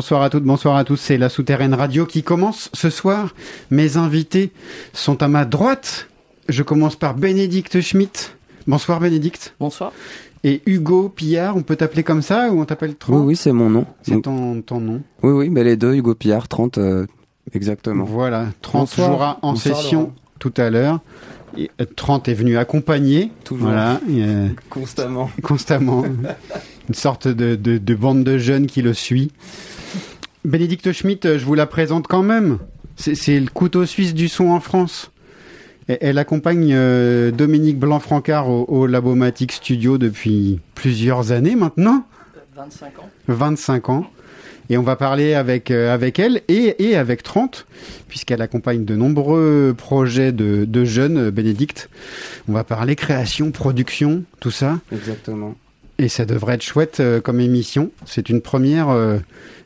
Bonsoir à toutes, bonsoir à tous. C'est la Souterraine Radio qui commence ce soir. Mes invités sont à ma droite. Je commence par Bénédicte Schmitt. Bonsoir Bénédicte. Bonsoir. Et Hugo Pillard, on peut t'appeler comme ça ou on t'appelle 30 Oui, oui, c'est mon nom. C'est ton, ton nom. Oui, oui, mais les deux, Hugo Pillard, 30, euh, exactement. Voilà, 30 jouera en session tout à l'heure. 30 est venu accompagner. Toujours. Voilà. constamment. Constamment. Une sorte de, de, de, bande de jeunes qui le suit. Bénédicte Schmitt, je vous la présente quand même. C'est le couteau suisse du son en France. Elle accompagne euh, Dominique Blanc-Francard au, au Labomatic Studio depuis plusieurs années maintenant. 25 ans. 25 ans. Et on va parler avec, euh, avec elle et, et avec 30, puisqu'elle accompagne de nombreux projets de, de jeunes, euh, Bénédicte. On va parler création, production, tout ça. Exactement. Et ça devrait être chouette euh, comme émission. C'est une première, euh,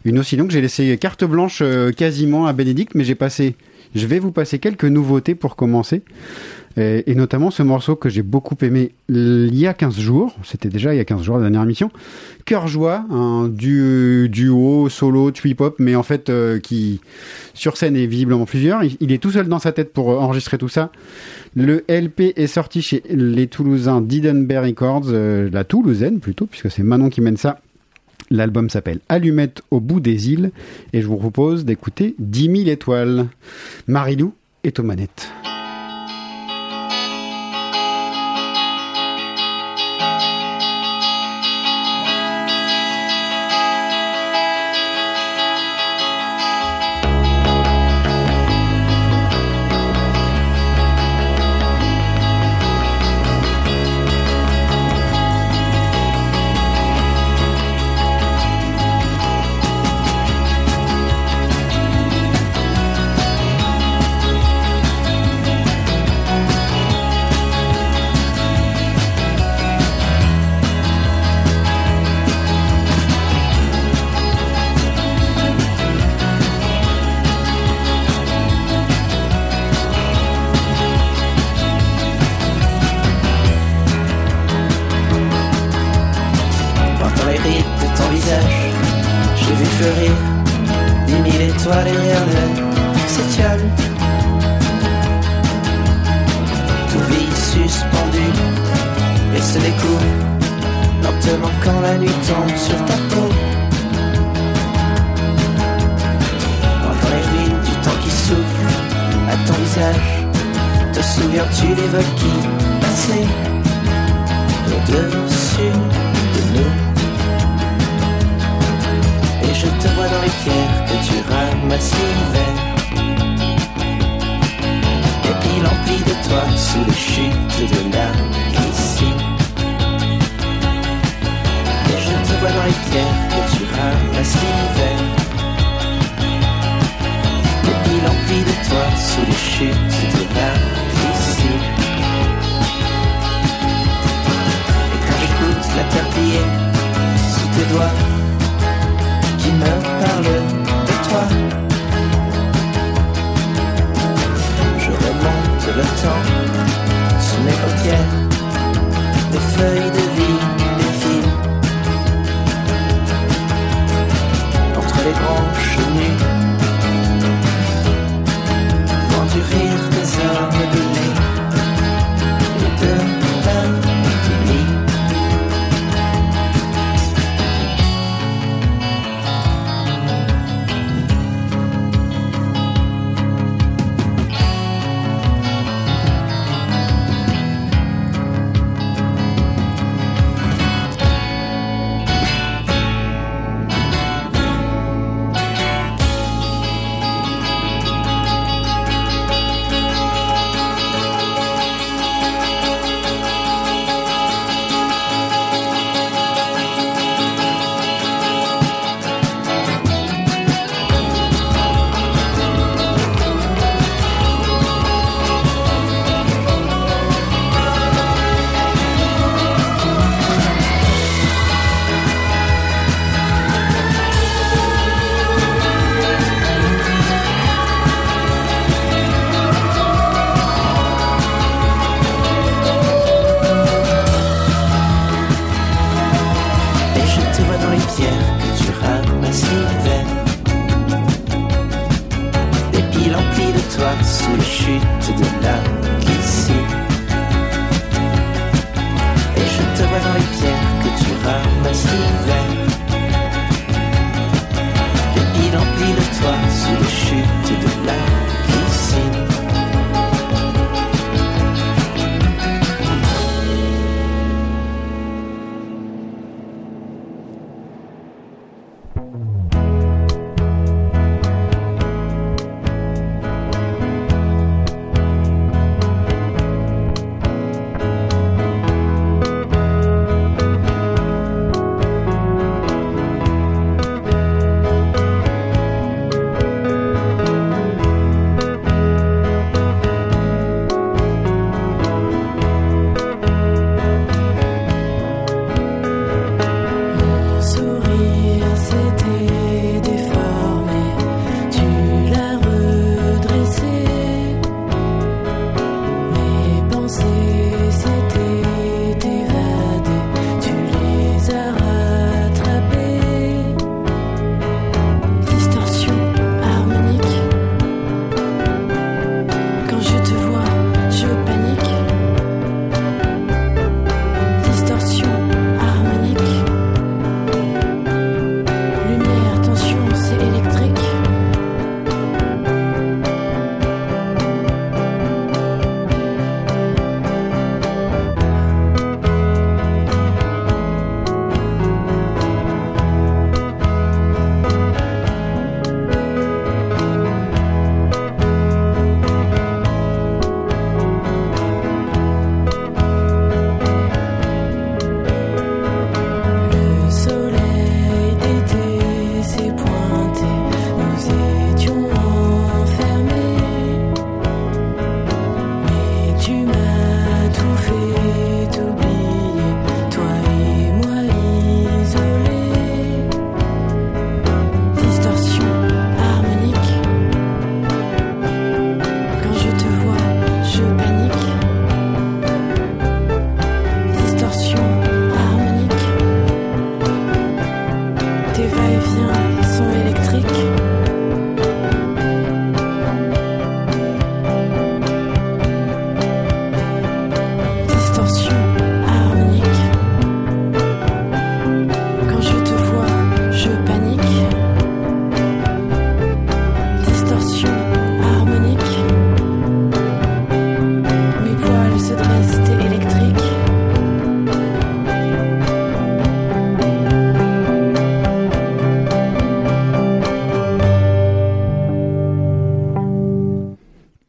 une aussi longue. J'ai laissé carte blanche euh, quasiment à Bénédicte, mais j'ai passé, je vais vous passer quelques nouveautés pour commencer. Et, notamment ce morceau que j'ai beaucoup aimé il y a 15 jours. C'était déjà il y a 15 jours la dernière émission. Cœur Joie, un du, duo, solo, trip-hop, mais en fait euh, qui sur scène est visiblement plusieurs. Il, est tout seul dans sa tête pour enregistrer tout ça. Le LP est sorti chez les Toulousains d'Edenberg Records, euh, la Toulousaine plutôt, puisque c'est Manon qui mène ça. L'album s'appelle Allumette au bout des îles et je vous propose d'écouter 10 000 étoiles. Marilou est aux manettes.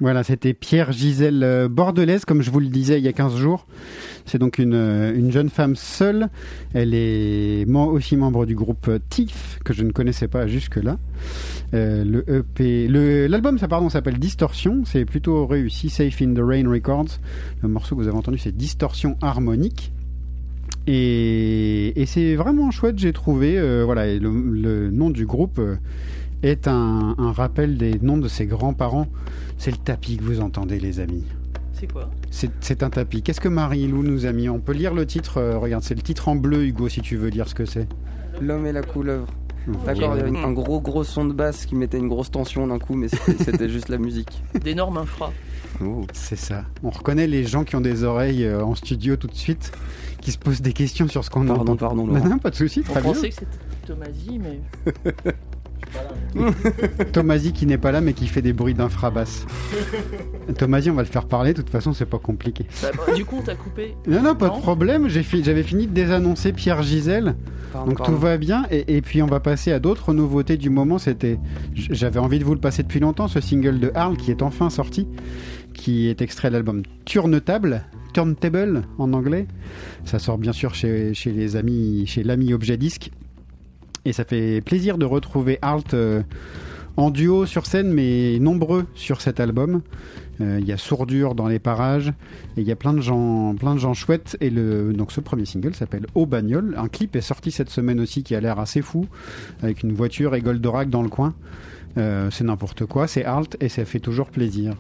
Voilà, c'était Pierre Gisèle euh, Bordelaise, comme je vous le disais il y a 15 jours. C'est donc une, euh, une jeune femme seule. Elle est aussi membre du groupe TIFF, que je ne connaissais pas jusque-là. Euh, le EP, l'album, ça pardon, s'appelle Distorsion. C'est plutôt réussi. Safe in the Rain Records. Le morceau que vous avez entendu, c'est Distorsion harmonique. Et, c'est vraiment chouette, j'ai trouvé. Euh, voilà, le, nom du groupe euh, est un rappel des noms de ses grands-parents. C'est le tapis que vous entendez, les amis. C'est quoi? C'est un tapis. Qu'est-ce que Marie-Lou nous a mis? On peut lire le titre. euh, regarde, c'est le titre en bleu, Hugo, si tu veux dire ce que c'est. L'homme et la couleuvre. D'accord, il y avait une- un gros gros son de basse qui mettait une grosse tension d'un coup, mais c'était juste la musique. D'énormes infras. Oh. C'est ça. On reconnaît les gens qui ont des oreilles euh, en studio tout de suite, qui se posent des questions sur ce qu'on Pardon, entend. pardon, Non, Laurent. non, pas de souci, On très bien. pensait que c'était Tomasi, mais Tomasi qui n'est pas là mais qui fait des bruits d'infrabasse. Tomasi, on va le faire parler, de toute façon, c'est pas compliqué. Bah, bah, du coup on t'a coupé. Non, non, pas Non de problème. Fi- J'avais fini de désannoncer Pierre Gisèle. Pardon, Donc pardon. tout va bien et, et puis on va passer à d'autres nouveautés du moment. C'était, j'avais envie de vous le passer depuis longtemps, ce single de Harl qui est enfin sorti, qui est extrait de l'album Turnetable, Turntable en anglais. Ça sort bien sûr chez, chez les amis, chez l'ami Objet Disque. Et ça fait plaisir de retrouver Halt euh, en duo sur scène, mais nombreux sur cet album. Euh, Il y a Sourdure dans les parages, et il y a plein de gens, plein de gens chouettes. Et le, donc ce premier single s'appelle Au Bagnole. Un clip est sorti cette semaine aussi qui a l'air assez fou, avec une voiture et Goldorak dans le coin. Euh, c'est n'importe quoi, c'est Halt et ça fait toujours plaisir.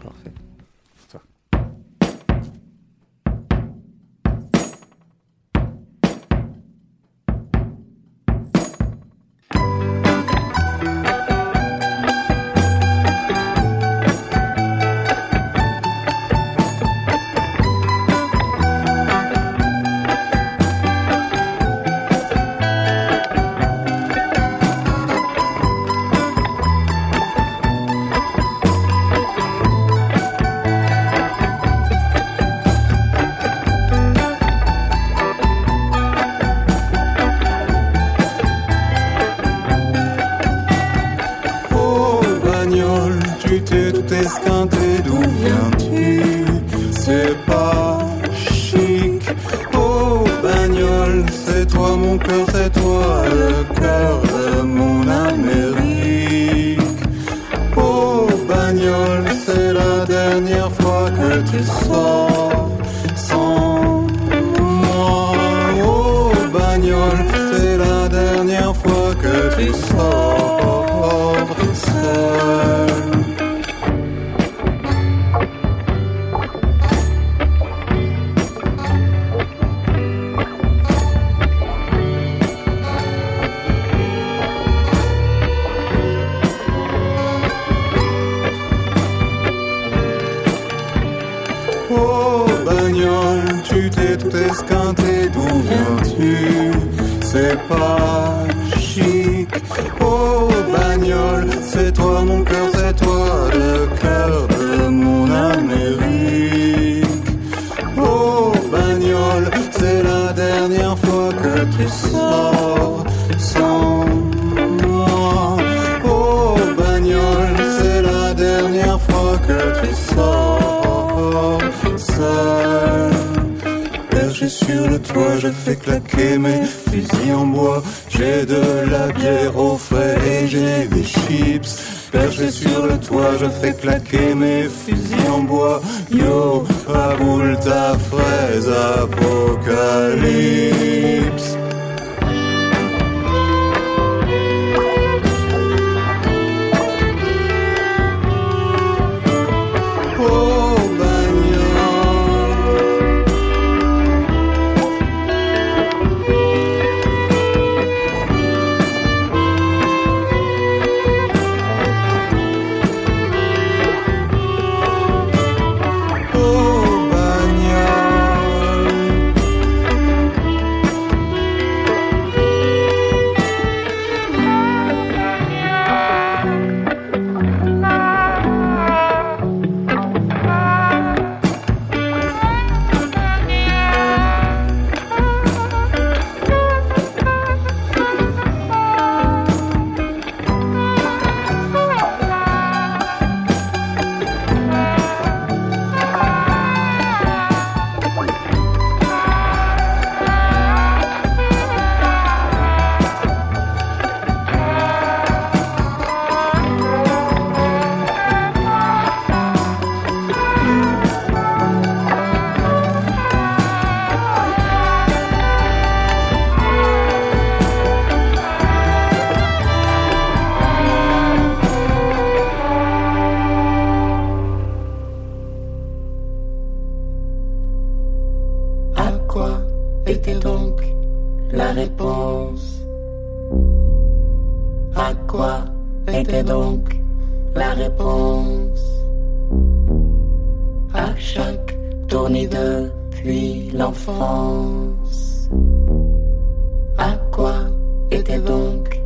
Était donc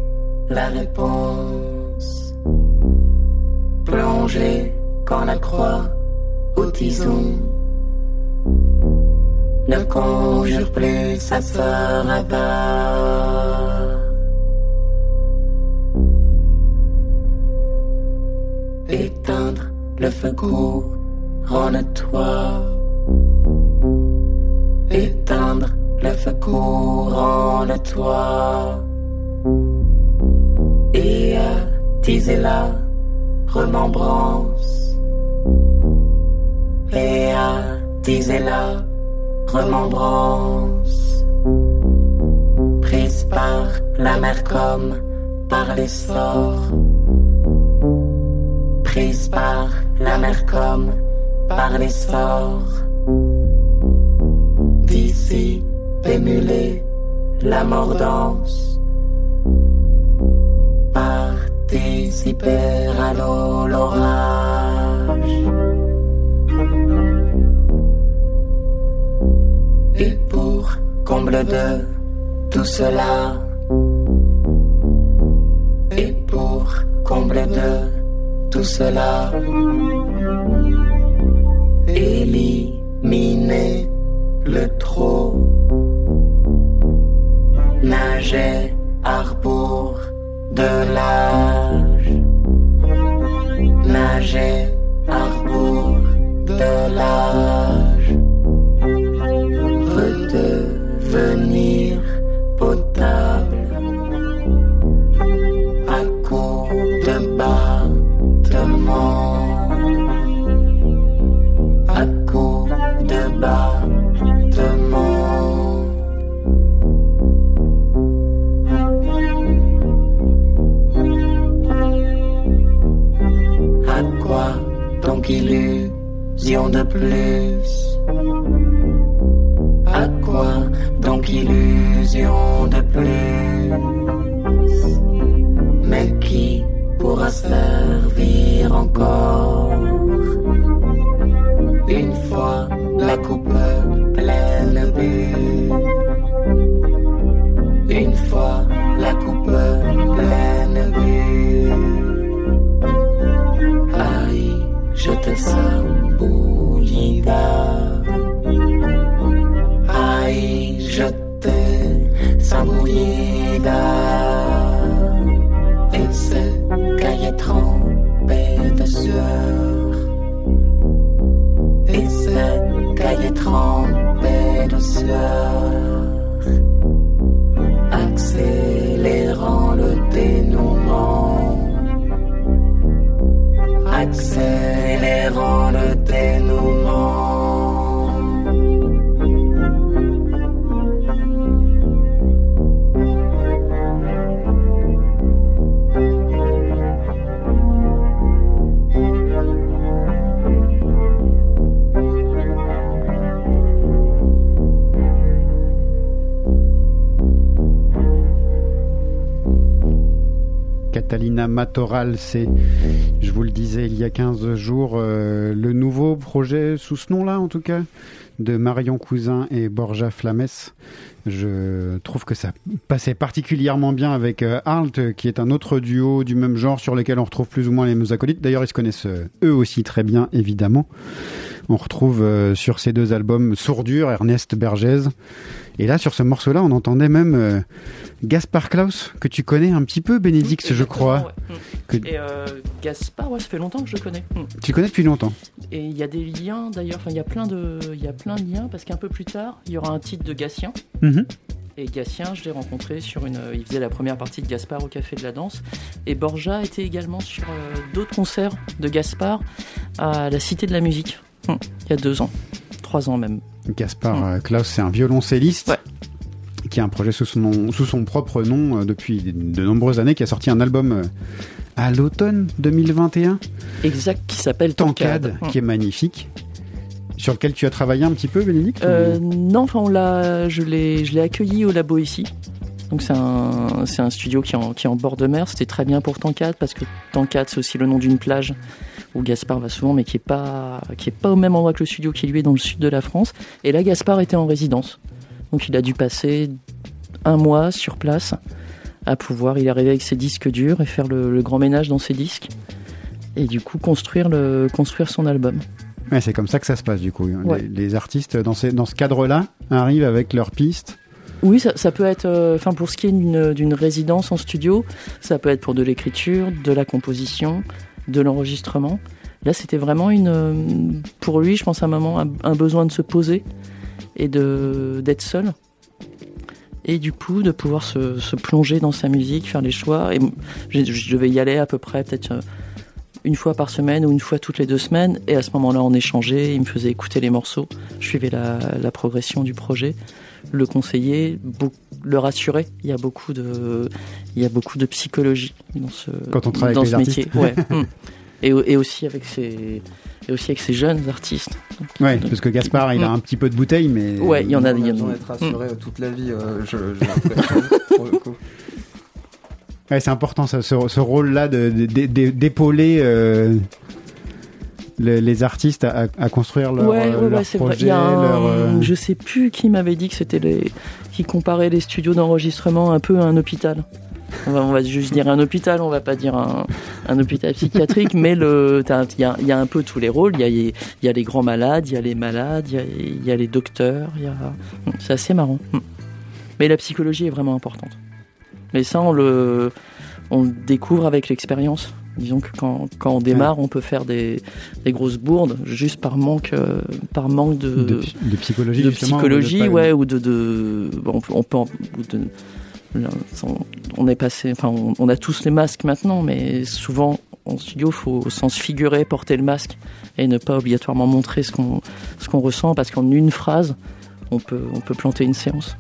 la réponse Plonger quand la croix au tison ne conjure plus sa sœur bas. Éteindre le feu le toit. Éteindre le feu courant le toit. Et attiser la remembrance. Et attiser la remembrance. Prise par la mer comme par l'essor prise par la mer comme par l'essor d'ici émuler la mordance participer à l'orage Et pour comble de tout cela, et pour comble de tout cela, éliminer le trop, nager à rebours de l'âge, nager à de l'âge. Please. love. Matoral, c'est, je vous le disais il y a 15 jours, euh, le nouveau projet, sous ce nom-là en tout cas, de Marion Cousin et Borja Flames. Je trouve que ça passait particulièrement bien avec euh, Arlt, qui est un autre duo du même genre sur lequel on retrouve plus ou moins les mêmes acolytes. D'ailleurs, ils se connaissent euh, eux aussi très bien, évidemment. On retrouve sur ces deux albums Sourdure, Ernest Bergès. Et là, sur ce morceau-là, on entendait même euh, Gaspard Klaus, que tu connais un petit peu, Bénédicte, je crois. ouais. Que- Mm. Et euh, Gaspard, ouais, ça fait longtemps que je le connais. Mm. Tu connais depuis longtemps. Et il y a des liens d'ailleurs, enfin il y a plein de, il y a plein de liens parce qu'un peu plus tard, il y aura un titre de Gatien. Mhm. Et Gatien, je l'ai rencontré sur une, il faisait la première partie de Gaspard au Café de la Danse. Et Borja était également sur euh, d'autres concerts de Gaspard à la Cité de la Musique. Mm. Il y a deux ans, ans même. Gaspard euh, Klaus, c'est un violoncelliste. Ouais. Qui a un projet sous son, nom- sous son propre nom euh, depuis de nombreuses années, qui a sorti un album euh, à l'automne 2021, Exact, qui s'appelle Tancade, qui est magnifique, sur lequel tu as travaillé un petit peu, Bénédicte Euh, ou- non, enfin, on l'a, je l'ai, je l'ai accueilli au labo ici. Donc c'est un, c'est un studio qui est, en, qui est en bord de mer. C'était très bien pour Tancade parce que Tancade c'est aussi le nom d'une plage où Gaspard va souvent, mais qui est pas, qui est pas au même endroit que le studio qui lui est dans le sud de la France. Et là, Gaspard était en résidence, donc il a dû passer un mois sur place à pouvoir. Il est arrivé avec ses disques durs et faire le, le grand ménage dans ses disques. Et du coup construire le, construire son album. Ouais, c'est comme ça que ça se passe du coup. Ouais. Les, les artistes dans, ces- dans ce cadre-là arrivent avec leurs pistes. Oui, ça, ça peut être, euh, enfin pour ce qui est d'une résidence en studio, ça peut être pour de l'écriture, de la composition, de l'enregistrement. Là, c'était vraiment une, pour lui, je pense à un moment, un, besoin de se poser et de d'être seul. Et du coup, de pouvoir se, se plonger dans sa musique, faire les choix. Et je, devais y aller à peu près peut-être euh, une fois par semaine ou une fois toutes les deux semaines. Et à ce moment-là, on échangeait, il me faisait écouter les morceaux. Je suivais la, la progression du projet le conseiller, beau- le rassurer. Il y a beaucoup de, il y a beaucoup de psychologie dans ce, Quand on travaille dans avec ce les métier. Ouais. Mm. et, et aussi avec ces, et aussi avec ces jeunes artistes. Ouais, parce que Gaspard, il a un petit peu de bouteille, mais Ouais, il y en a. Il y en a- besoin d'être rassuré euh, toute la vie, euh, je. Ouais, c'est important ça, ce, ce rôle-là de- de- de- de- d'épauler euh, le- les artistes à, à construire leur, ouais, ouais, leur ouais, c'est vrai. projet. Il y a un- leur, euh, Je sais plus qui m'avait dit que c'était les, qui comparait les studios d'enregistrement un peu à un hôpital. On va, juste dire un hôpital, on va pas dire un, un hôpital psychiatrique, mais il y a, y a un peu tous les rôles. Il y a, y a les grands malades, il y a les malades, il y a, les docteurs. A, c'est assez marrant. Mais la psychologie est vraiment importante. Mais ça, on le, on le découvre avec l'expérience. Disons que quand, quand on démarre, on peut faire des, des grosses bourdes juste par manque, euh, par manque de, de, de psychologie, de psychologie, ouais, ou de, de on, peut- on peut, en- ou de, on- on est passé, enfin, on, on a tous les masques maintenant, mais souvent en studio, faut au sens figuré porter le masque et ne pas obligatoirement montrer ce qu'on ce qu'on ressent parce qu'en une phrase, on peut on peut planter une séance.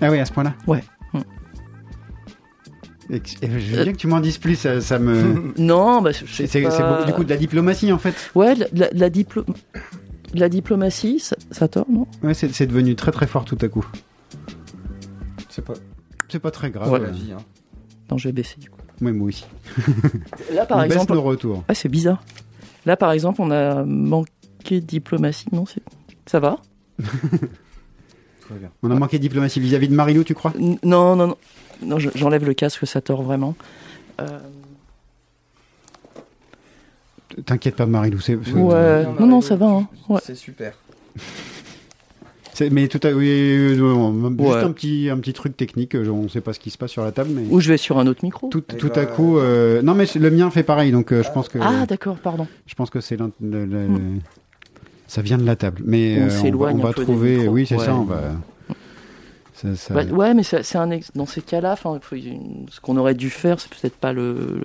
Ah oui, à ce point-là? Ouais. Je veux bien que tu m'en dises plus, ça, ça me. Non, bah, je C'est pas. beaucoup du coup de la diplomatie en fait. Ouais, la, la, la diplo- la diplomatie, ça, ça tord, non? Ouais, c'est c'est devenu très très fort tout à coup. C'est pas C'est pas très grave. Ouais. la vie. Hein. Non, je vais baisser du coup. Ouais, moi aussi. Là, par On exemple, baisse nos retours. ah, c'est bizarre. Là, par exemple, on a manqué de diplomatie. Non, c'est ça va? Tout va bien. On a manqué de diplomatie vis-à-vis de Marilou, tu crois? N- Non, non, non. Non, je- j'enlève le casque, ça tord vraiment. Euh, T'inquiète pas, Marilou. c'est- c'est- ouais. bien, Non, non, Marie-Lou. ça va. Hein. Ouais. C'est super. c'est- Mais tout à oui, euh, non, juste Ouais. un petit un petit truc technique. euh, On sait pas ce qui se passe sur la table, mais Ou je vais sur un autre micro. tout, Eh tout ben, à coup. euh, Non, mais le mien fait pareil, donc euh, je pense que Ah, d'accord, pardon. je pense que c'est l'un- le- le- le- ça vient de la table. Mais On euh, on, va, s'éloigne on va un peu des trouver. Oui, c'est Ouais. ça. On va. Ça, ça- Bah, ouais, mais c'est un ex- dans ces cas-là, ce qu'on aurait dû faire, c'est peut-être pas le,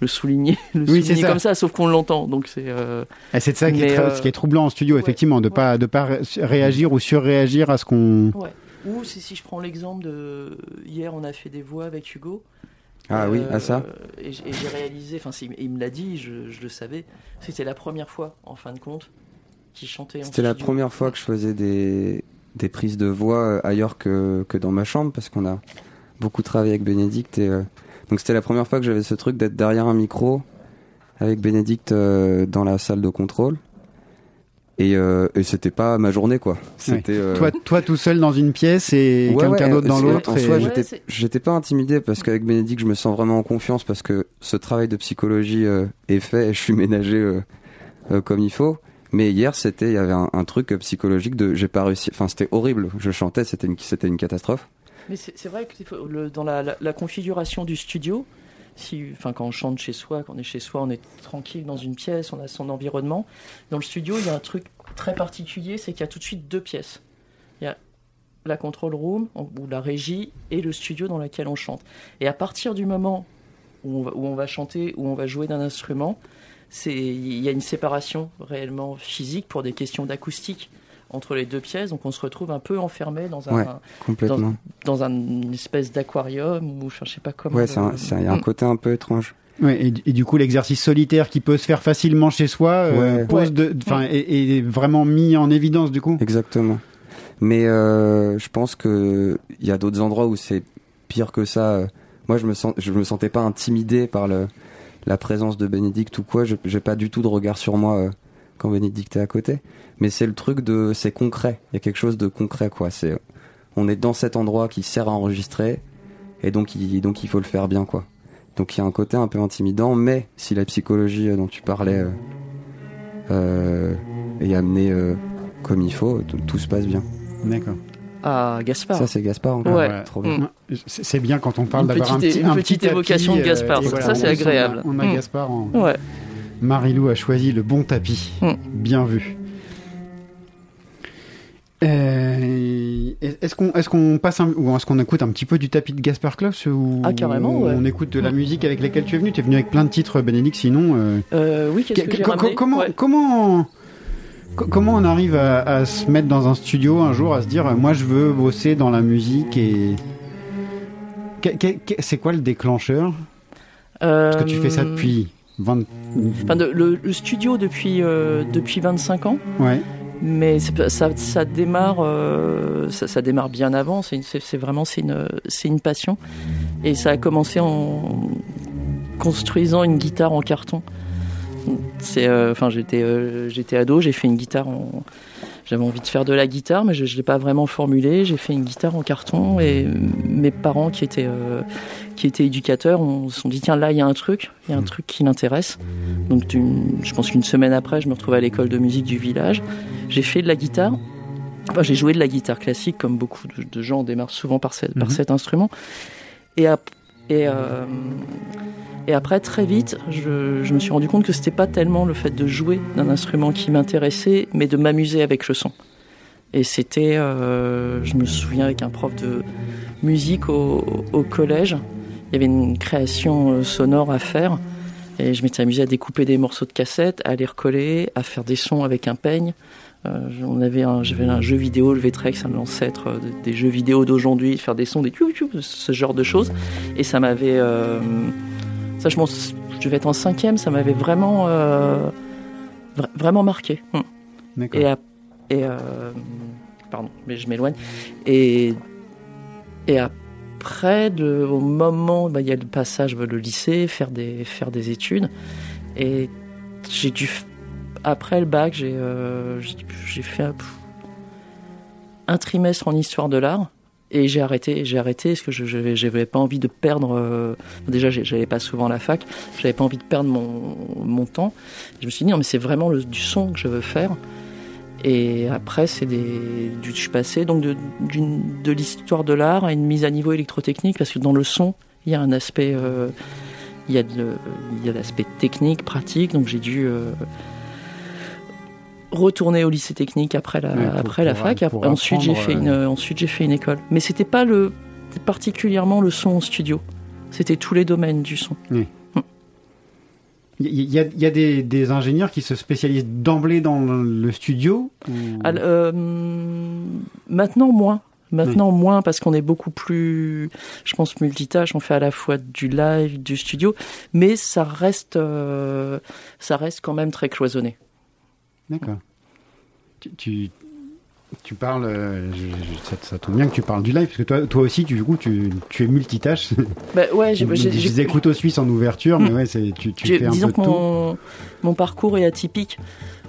le souligner, le Oui, souligner ça. comme ça, sauf qu'on l'entend. Donc c'est euh, Et c'est de ça qui est, euh, ce qui est troublant en studio, ouais, effectivement, de ouais. pas de pas ré- réagir ou surréagir à ce qu'on. ouais. Ou si, si je prends l'exemple de hier, on a fait des voix avec Hugo. Ah oui, Euh, à ça Et, j'ai réalisé, enfin, il me l'a dit, je, je le savais. C'était la première fois, en fin de compte, qu'il chantait. en C'était la première fois que je faisais des, des prises de voix euh, ailleurs que, que dans ma chambre parce qu'on a beaucoup travaillé avec Bénédicte et euh, donc c'était la première fois que j'avais ce truc d'être derrière un micro avec Bénédicte euh, dans la salle de contrôle et, euh, et c'était pas ma journée quoi. C'était euh, Toi, toi tout seul dans une pièce et Ouais, quelqu'un ouais, d'autre dans l'autre. En et- j'étais, pas intimidé parce qu'avec Bénédicte, je me sens vraiment en confiance parce que ce travail de psychologie euh, est fait et je suis ménagé euh, euh, comme il faut. Mais hier, c'était, il y avait un, truc psychologique de, j'ai pas réussi. Enfin, c'était horrible. Je chantais, c'était une, c'était une catastrophe. Mais c'est vrai que dans la, configuration du studio, si, enfin, quand on chante chez soi, quand on est chez soi, on est tranquille dans une pièce, on a son environnement. Dans le studio, il y a un truc très particulier, c'est qu'il y a tout de suite deux pièces. Il y a la control room, ou la régie, et le studio dans lequel on chante. Et à partir du moment où on va, où on va chanter, où on va jouer d'un instrument, il y a une séparation réellement physique pour des questions d'acoustique entre les deux pièces. Donc on se retrouve un peu enfermé dans un, Ouais. Complètement. dans un une espèce d'aquarium ou je sais pas comment. Ouais, c'est un, il y a un Mm. côté un peu étrange. Ouais, et, et du coup, l'exercice solitaire qui peut se faire facilement chez soi euh, Ouais. pose Ouais. de, enfin, est, est vraiment mis en évidence du coup. Exactement. Mais euh, je pense que il y a d'autres endroits où c'est pire que ça. Moi, je me sens, je me sentais pas intimidé par le, la présence de Bénédicte ou quoi. J'ai pas du tout de regard sur moi euh, quand Bénédicte est à côté. Mais c'est le truc de, c'est concret. Il y a quelque chose de concret, quoi. C'est, on est dans cet endroit qui sert à enregistrer, et donc il, donc il faut le faire bien, quoi. Donc il y a un côté un peu intimidant, mais si la psychologie euh, dont tu parlais euh, est amenée comme il faut, tout, tout se passe bien. D'accord. Ah, Gaspard. Ça, c'est Gaspard encore. Ouais. Trop bien. Mm. C'est c'est bien quand on parle d'avoir un petite- petit, une un petite petit tapis, évocation de euh, Gaspard, ça, voilà, c'est on- agréable. On a, Mm. Gaspard en. Ouais. Marilou a choisi le bon tapis. Mm. Bien vu. Euh, est-ce qu'on est-ce qu'on passe un, ou est-ce qu'on écoute un petit peu du tapis de Gaspard Klaus ou Ah, carrément, ouais. on écoute de la musique avec laquelle tu es venu? Tu es venu avec plein de titres Bénédicte sinon euh, Euh, oui, qu'est-ce que que- j'ai co- ramené comment Ouais. comment co- comment on arrive à, à se mettre dans un studio un jour à se dire moi je veux bosser dans la musique et c'est quoi le déclencheur? Parce que tu fais ça Euh, depuis 20 Enfin, le, le studio depuis, euh, depuis 25 ans, ouais mais ça, ça démarre, euh, ça, ça démarre bien avant. C'est vraiment c'est une, c'est une passion, et ça a commencé en construisant une guitare en carton. C'est, euh, enfin, j'étais, euh, j'étais ado, j'ai fait une guitare en. J'avais envie de faire de la guitare, mais je ne l'ai pas vraiment formulé. J'ai fait une guitare en carton et mes parents, qui étaient, euh, qui étaient éducateurs, on se sont dit tiens, là, il y a un truc, il y a un truc qui l'intéresse. Donc, je pense qu'une semaine après, je me retrouvais à l'école de musique du village. J'ai fait de la guitare. Enfin, j'ai joué de la guitare classique, comme beaucoup de, de gens démarrent souvent par, cette- par Mhm. cet instrument. Et, euh, et après, très vite, je, me suis rendu compte que c'était pas tellement le fait de jouer d'un instrument qui m'intéressait, mais de m'amuser avec le son. Et c'était, euh, je me souviens avec un prof de musique au, collège, il y avait une création euh, sonore à faire Et je m'étais amusé à découper des morceaux de cassette, à les recoller, à faire des sons avec un peigne. Euh, on avait j'avais un jeu vidéo, le Vtrex, un ancêtre des jeux vidéo d'aujourd'hui, faire des sons, des ce genre de choses. Et ça m'avait, ça je, je devais être en cinquième, ça m'avait vraiment, euh, vra- vraiment marqué. D'accord. Et, euh, pardon, mais je m'éloigne. Et, et après, de- au moment, bah, il y a le passage, le lycée, faire des, faire des études. Et j'ai dû, après le bac, j'ai euh, fait un trimestre en histoire de l'art. Et j'ai arrêté, j'ai arrêté parce que je n'avais pas envie de perdre. euh, déjà, j'allais pas souvent à la fac, j'avais pas envie de perdre mon, temps. Je me suis dit non, mais c'est vraiment du son que je veux faire. Et après, c'est du, je suis passé donc de, l'histoire de l'art à une mise à niveau électrotechnique parce que dans le son, il y a un aspect, euh, l'aspect technique, pratique. Donc j'ai dû euh, retourner au lycée technique après la, après la fac. ensuite, j'ai fait une, euh, ensuite j'ai fait une école. Mais c'était pas le, particulièrement le son en studio. C'était tous les domaines du son. Il y, a, il y a des, des ingénieurs qui se spécialisent d'emblée dans le, studio ou- euh, maintenant moins. Maintenant moins parce qu'on est beaucoup plus, je pense, multitâche. On fait à la fois du live, du studio, mais ça reste, euh, ça reste quand même très cloisonné. D'accord. Tu, tu, tu parles, euh, je- je- ça, ça tombe bien que tu parles du live, parce que toi, toi aussi, tu, du coup, tu, tu es multitâche. Bah, ouais, j'ai, je j'ai- j'ai- disais couteau suisse en ouverture, mais ouais, c'est, tu, tu fais un disons peu que tout. mon, mon parcours est atypique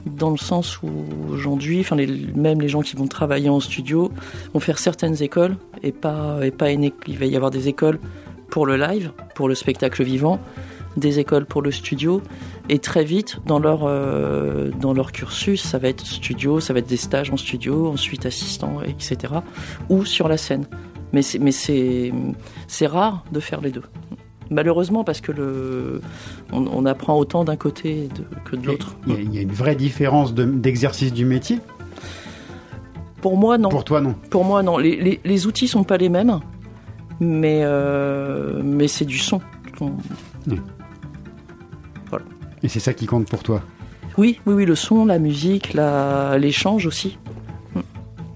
dans le sens où aujourd'hui, enfin, les, même les gens qui vont travailler en studio vont faire certaines écoles et pas, et pas une, il va y avoir des écoles pour le live, pour le spectacle vivant, des écoles pour le studio et très vite dans leur euh, dans leur cursus, ça va être studio, ça va être des stages en studio, ensuite assistant, etc. ou sur la scène. Mais c'est mais c'est c'est rare de faire les deux. Malheureusement parce que le on, on apprend autant d'un côté de- que de l'autre. Il y, a, il y a une vraie différence de- d'exercice du métier? Pour moi non. Pour toi, non. Pour moi, non. Les, les, les outils sont pas les mêmes, mais, euh, mais c'est du son. Et c'est ça qui compte pour toi. Oui, oui, oui, le son, la musique, la- l'échange aussi.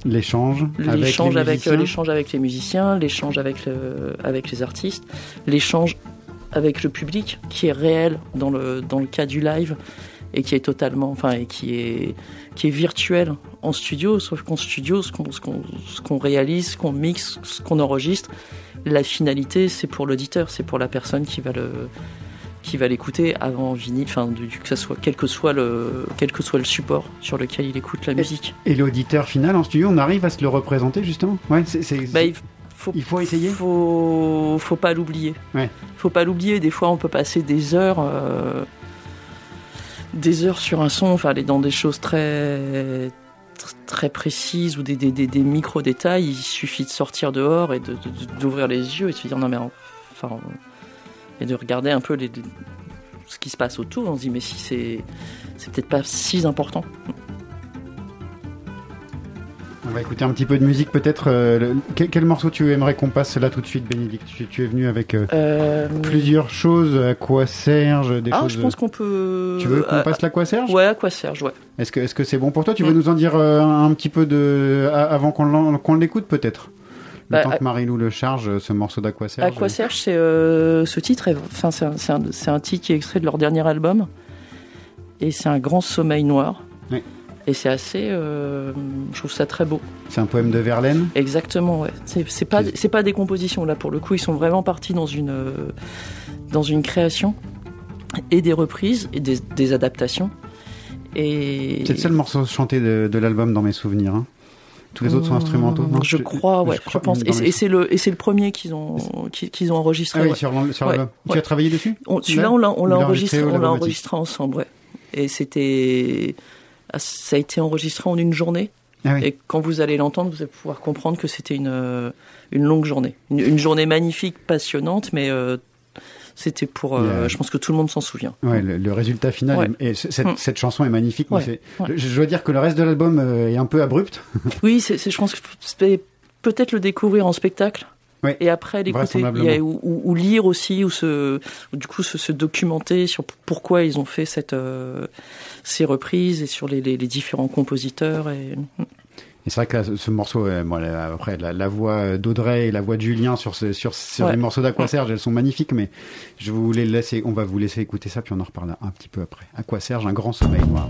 L'échange avec L'échange avec, euh, l'échange avec les musiciens, l'échange avec, le- avec les artistes, l'échange avec le public qui est réel dans le, dans le cas du live et qui est totalement, enfin, et qui est, qui est virtuel en studio, sauf qu'en studio, ce qu'on, ce qu'on réalise, ce qu'on mixe, ce qu'on enregistre, la finalité, c'est pour l'auditeur, c'est pour la personne qui va le, qui va l'écouter avant vinyle, enfin, que ça soit, quel que soit le, quel que soit le support sur lequel il écoute la musique. Et l'auditeur final en studio, on arrive à se le représenter justement? Ouais, c'est, Bah, il faut il faut essayer. faut faut pas l'oublier. Ouais. Faut pas l'oublier. Des fois, on peut passer des heures, euh, des heures sur un son, enfin aller dans des choses très tr- très précises ou des, des, des, des micro détails. Il suffit de sortir dehors et de, de- d'ouvrir les yeux et de se dire non mais enfin et de regarder un peu les, les- ce qui se passe autour. On se dit mais si c'est c'est peut-être pas si important. On va écouter un petit peu de musique peut-être. euh, quel, quel morceau tu aimerais qu'on passe là tout de suite, Bénédicte? Tu, tu es venu avec euh, Euh, plusieurs choses. À quoi Serge Des ah, choses. je pense qu'on peut. Tu veux qu'on passe la quoi Serge Ouais, à quoi Serge, ouais. Est-ce que est-ce que c'est bon pour toi? Tu veux Mm. nous en dire un, un petit peu de avant qu'on l'écoute peut-être? Le Bah, temps que Marie-Lou le charge, euh, ce morceau d'Aqua Serge. Aqua Serge, c'est euh, ce titre. Enfin, c'est un, titre qui est extrait de leur dernier album, et c'est un grand sommeil noir. Oui. Et c'est assez. euh, je trouve ça très beau. C'est un poème de Verlaine? Exactement, ouais. C'est pas pas des compositions là pour le coup. Ils sont vraiment partis dans une euh, dans une création et des reprises et des, des adaptations. Et C'est le seul morceau chanté de, de l'album dans mes souvenirs. hein. Tous les autres sont instrumentaux. non Je crois, ouais, je, crois pense. Et, c'est- mes- et c'est le et c'est le premier qu'ils ont qu'ils qu'ils ont enregistré. Ah oui, ouais. sur, l'al- sur Ouais, l'album. Tu as travaillé dessus Celui-là, on l'a, on enregistré, on l'a ensemble, ouais. Et c'était, ah, ça a été enregistré en une journée. Ah oui. Et quand vous allez l'entendre, vous allez pouvoir comprendre que c'était une, euh, une longue journée. Une, une journée magnifique, passionnante, mais euh, c'était pour, euh, je pense que tout le monde s'en souvient. Ouais, le, le résultat final, Ouais. est- et cette, Mm. cette chanson est magnifique. Ouais. Je, je dois dire que le reste de l'album euh, est un peu abrupt. Oui, c'est, je pense que peut-être le découvrir en spectacle. Et après l'écouter, ou, ou- ou lire aussi, ou se, ou du coup se, se documenter sur pourquoi ils ont fait cette, euh, ces reprises et sur les, les, les différents compositeurs. Et... Et c'est vrai que là, ce- ce morceau, euh, bon, après la, la voix d'Audrey et la voix de Julien sur, ce, sur, sur Ouais. les morceaux d'Aquaserge, elles sont magnifiques, mais je vous les laisser, on va vous laisser écouter ça, puis on en reparle un petit peu après. Aquaserge, un grand sommeil noir.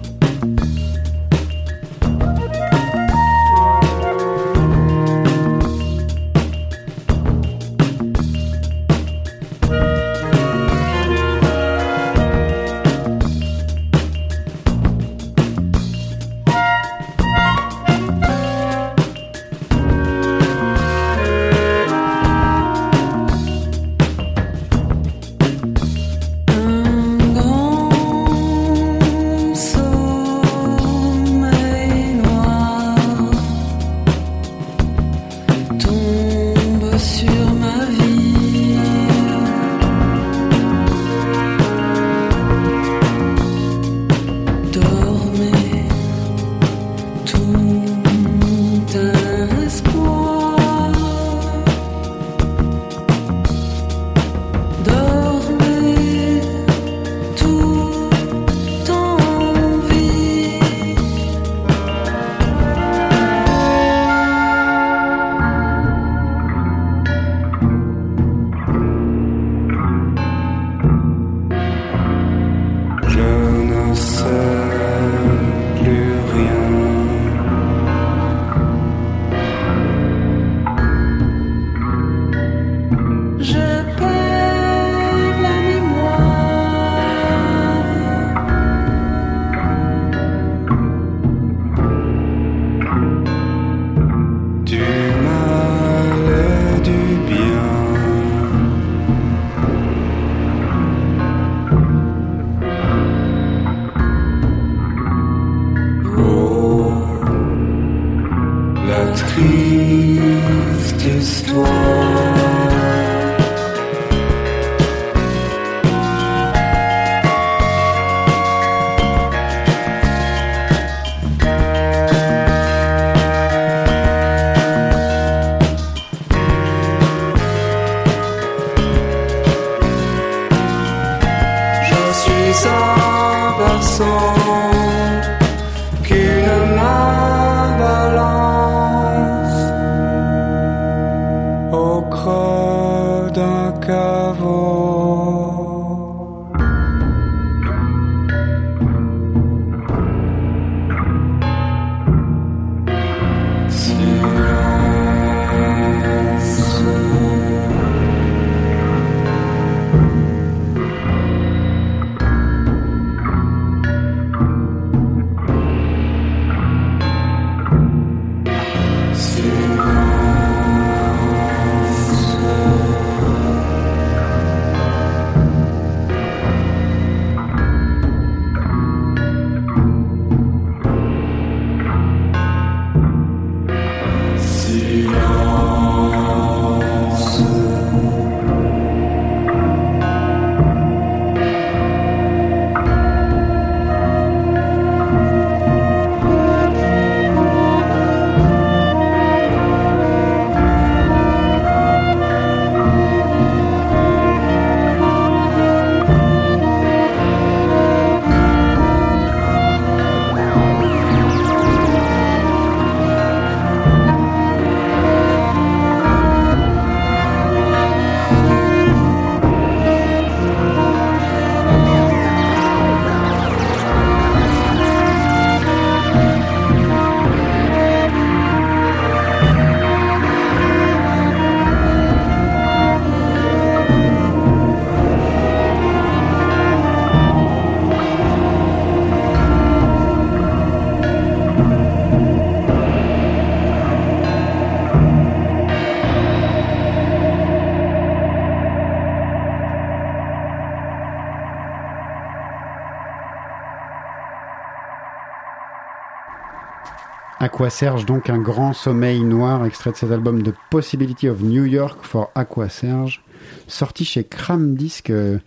Aquaserge, donc un grand sommeil noir, extrait de cet album The Possibility of New York for Aquaserge, sorti chez Cram Disc. euh,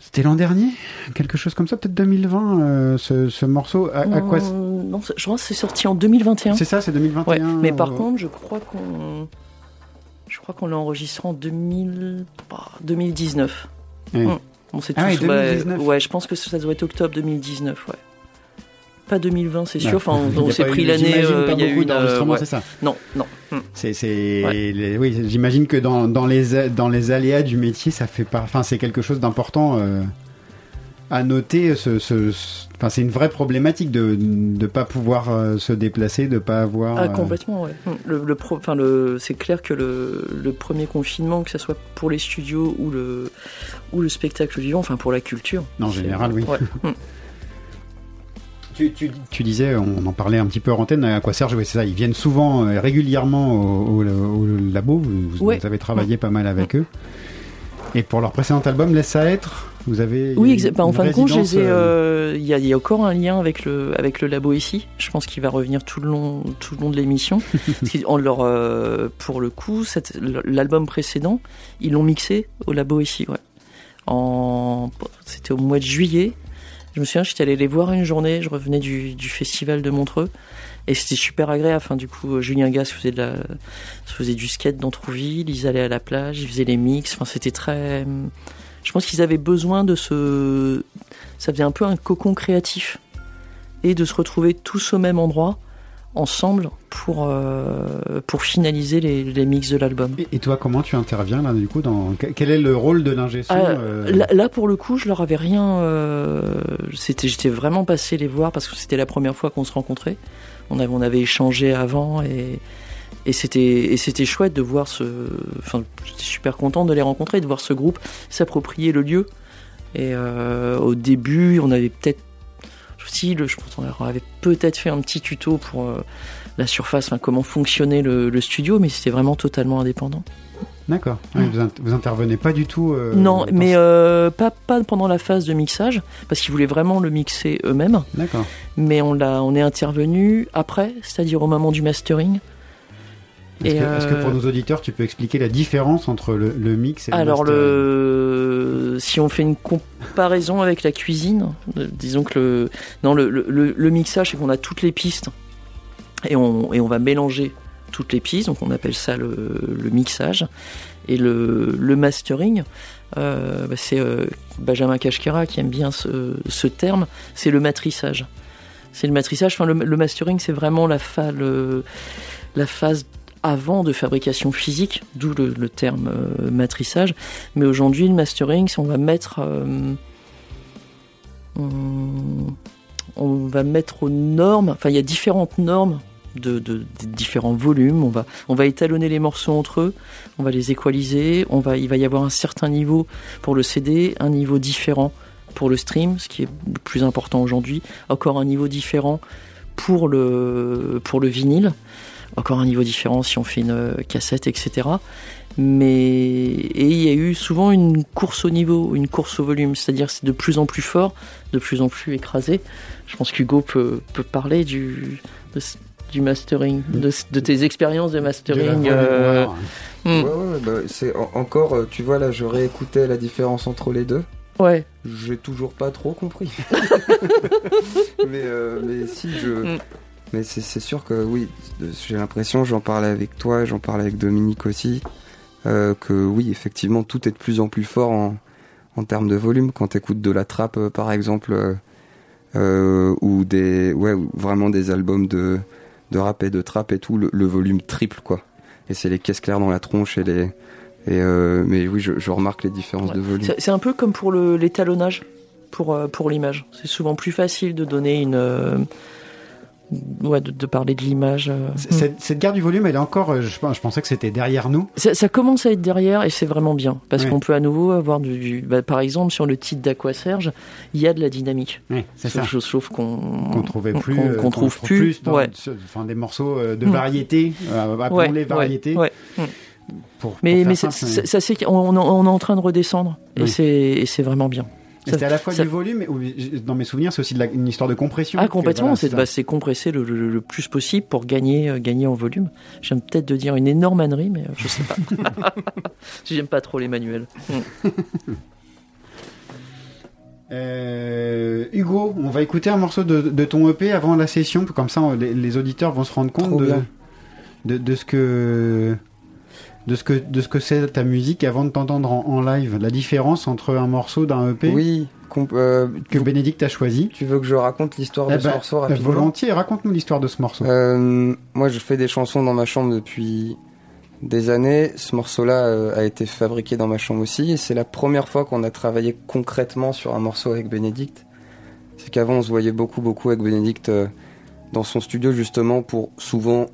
C'était l'an dernier Quelque chose comme ça, peut-être 2020, euh, ce, ce morceau. Aquas- Euh, non, je crois que c'est sorti en 2021. C'est ça, c'est 2021. Ouais, mais par contre, je crois qu'on Je crois qu'on l'a enregistré en 2000... bah, 2019. Oui. Mm. On s'est Ah tous- oui, ouais, 2019. ouais, je pense que ça doit être octobre 2019, ouais. Pas 2020, c'est sûr. Enfin, on s'est pris l'année. euh, pas il y a eu euh, d'enregistrements, ouais. c'est ça? Non, non. C'est, c'est, Ouais. oui, j'imagine que dans, dans les dans les aléas du métier, ça fait pas, enfin, c'est quelque chose d'important euh, à noter. Ce, ce- ce- enfin, c'est une vraie problématique de de pas pouvoir euh, se déplacer, de pas avoir. Ah, euh, complètement, ouais. Mm. Le, le pro- enfin, le, c'est clair que le, le premier confinement, que ce soit pour les studios ou le, ou le spectacle vivant, enfin pour la culture. En général, oui. ouais. Tu, tu, tu disais, on en parlait un petit peu hors antenne, à quoi Serge, oui, c'est ça, ils viennent souvent, euh, régulièrement au, au- au labo, vous, avez travaillé pas mal avec eux. Et pour leur précédent album, Laisse ça être, vous avez. Oui, bah, en fin de compte, euh, euh, il y, a, il y a encore un lien avec le, avec le labo ici. Je pense qu'il va revenir tout le long, tout le long de l'émission. Leur, euh, pour le coup, l'album précédent, ils l'ont mixé au labo ici, ouais. En, c'était au mois de juillet. Je me souviens, j'étais allé les voir une journée. Je revenais du, festival de Montreux. Et c'était super agréable. Enfin, du coup, Julien Gas faisait, faisait du skate dans Trouville. Ils allaient à la plage, ils faisaient les mix. Enfin, c'était très. Je pense qu'ils avaient besoin de ce. Ça faisait un peu un cocon créatif. Et de se retrouver tous au même endroit, ensemble, pour, euh, pour finaliser les, les mix de l'album. Et, et toi, comment tu interviens là, du coup, dans que- quel est le rôle de l'ingé Ah, euh, Là, là, pour le coup, je leur avais rien. euh, c'était, j'étais vraiment passé les voir parce que c'était la première fois qu'on se rencontrait. On avait, on avait échangé avant et, et c'était, et c'était chouette de voir ce. Enfin, j'étais super content de les rencontrer, de voir ce groupe s'approprier le lieu. Et au début, on avait peut-être. Si, le, je pense qu'on avait peut-être fait un petit tuto pour euh, la surface, enfin, comment fonctionnait le, le studio, mais c'était vraiment totalement indépendant. D'accord. Ouais, vous, int- vous intervenez pas du tout. euh, Non, mais euh, pas, pas pendant la phase de mixage, parce qu'ils voulaient vraiment le mixer eux-mêmes. D'accord. Mais on, l'a, on est intervenu après, c'est-à-dire au moment du mastering. Est-ce que, que euh, pour nos auditeurs, tu peux expliquer la différence entre le, le mix et le Alors, le... si on fait une comparaison avec la cuisine, euh, disons que le, non, le, le, le- le mixage, c'est qu'on a toutes les pistes et on, et on va mélanger toutes les pistes, donc on appelle ça le, le mixage. Et le, le mastering, euh, bah, c'est euh, Benjamin Kashkera qui aime bien ce, ce terme, c'est le matrissage. C'est le matrissage, enfin le, mastering, c'est vraiment la, fa- le- la phase avant de fabrication physique, d'où le, terme euh, matrissage. Mais aujourd'hui, le mastering, on va mettre, euh, on, va mettre aux normes. Enfin, il y a différentes normes de différents volumes. On va, on va étalonner les morceaux entre eux. On va les équaliser. On va, il va y avoir un certain niveau pour le CD, un niveau différent pour le stream, ce qui est le plus important aujourd'hui. Encore un niveau différent pour le, pour le vinyle encore un niveau différent si on fait une euh, cassette, etc. Mais et il y a eu souvent une course au niveau, une course au volume, c'est-à-dire c'est de plus en plus fort, de plus en plus écrasé. Je pense qu'Hugo peut, peut parler du de du mastering, de, de tes expériences de mastering. euh, hmm. Ouais, ouais, bah, c'est en- encore, euh, tu vois, là, je réécoutais la différence entre les deux. ouais. J'ai toujours pas trop compris. mais, euh, mais si, je. Mais c'est sûr que oui, j'ai l'impression, j'en parlais avec toi, j'en parlais avec Dominique aussi, euh, que oui, effectivement, tout est de plus en plus fort en, en termes de volume. Quand t'écoutes de la trappe, euh, par exemple, euh, ou des, ouais, ou vraiment des albums de, de rap et de trap et tout, le, le volume triple, quoi. Et c'est les caisses claires dans la tronche et les. Et euh, mais oui, je, je remarque les différences Ouais. de volume. C'est un peu comme pour le- l'étalonnage pour, pour l'image. C'est souvent plus facile de donner une. Euh, ouais, de, de parler de l'image. euh. Cette, cette guerre du volume, elle est encore. euh, Je, je pensais que c'était derrière nous. Ça, ça commence à être derrière et c'est vraiment bien parce qu'on peut à nouveau avoir du, du- bah, par exemple sur le titre d'Aqua Serge, il y a de la dynamique. Oui, c'est ça. Chose, chose qu'on Qu'on trouvait plus. qu'on- euh, qu'on trouve plus. dans- ouais. enfin, des morceaux euh, de Mm. variété. euh, Ouais, Appelons-les ouais, variétés. Pour, pour Mais mais ça c'est qu'on on, on est en train de redescendre Oui. et c'est vraiment bien. C'était à la fois ça- du volume, mais dans mes souvenirs, c'est aussi de la- une histoire de compression. Ah complètement, voilà, c'est bah, c'est compressé le, le- le plus possible pour gagner euh, gagner en volume. J'aime peut-être de dire une énorme ânerie, mais euh, je sais pas. J'aime pas trop les manuels. Mm. Euh, Hugo, on va écouter un morceau de, de ton EP avant la session, comme ça on- les, les auditeurs vont se rendre compte de, de ce que de ce que de ce que c'est ta musique avant de t'entendre en, en live. La différence entre un morceau d'un EP Oui, euh, que Bénédicte a choisi. tu veux que je raconte l'histoire de Eh ce ben, morceau euh, rapidement volontiers, raconte-nous l'histoire de ce morceau. Euh, moi, je fais des chansons dans ma chambre depuis des années. Ce morceau-là euh, a été fabriqué dans ma chambre aussi. Et c'est la première fois qu'on a travaillé concrètement sur un morceau avec Bénédicte. C'est qu'avant, on se voyait beaucoup, beaucoup avec Bénédicte dans son studio, justement, pour souvent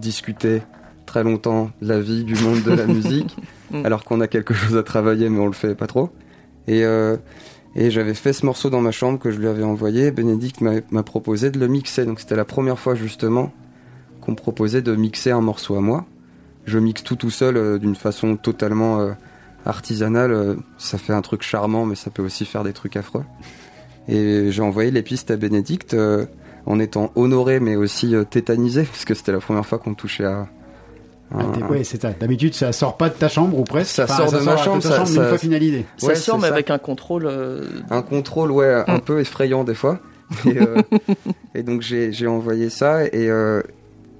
discuter très longtemps la vie, du monde de la musique, Mm. alors qu'on a quelque chose à travailler, mais on le fait pas trop. Et, euh, et j'avais fait ce morceau dans ma chambre que je lui avais envoyé. Bénédicte m'a proposé de le mixer. Donc c'était la première fois justement qu'on me proposait de mixer un morceau à moi. Je mixe tout tout seul euh, d'une façon totalement euh, artisanale. Ça fait un truc charmant, mais ça peut aussi faire des trucs affreux. Et j'ai envoyé les pistes à Bénédicte en étant honoré, mais aussi tétanisé, parce que c'était la première fois qu'on touchait à. Ah, ouais, c'est ça. D'habitude, ça sort pas de ta chambre ou presque. Ça sort de ma chambre, ta chambre ça- une fois finalisé. Ça Ouais, sort, mais ça. avec un contrôle. euh, un contrôle ouais un peu effrayant des fois et, euh, et donc j'ai envoyé ça et euh,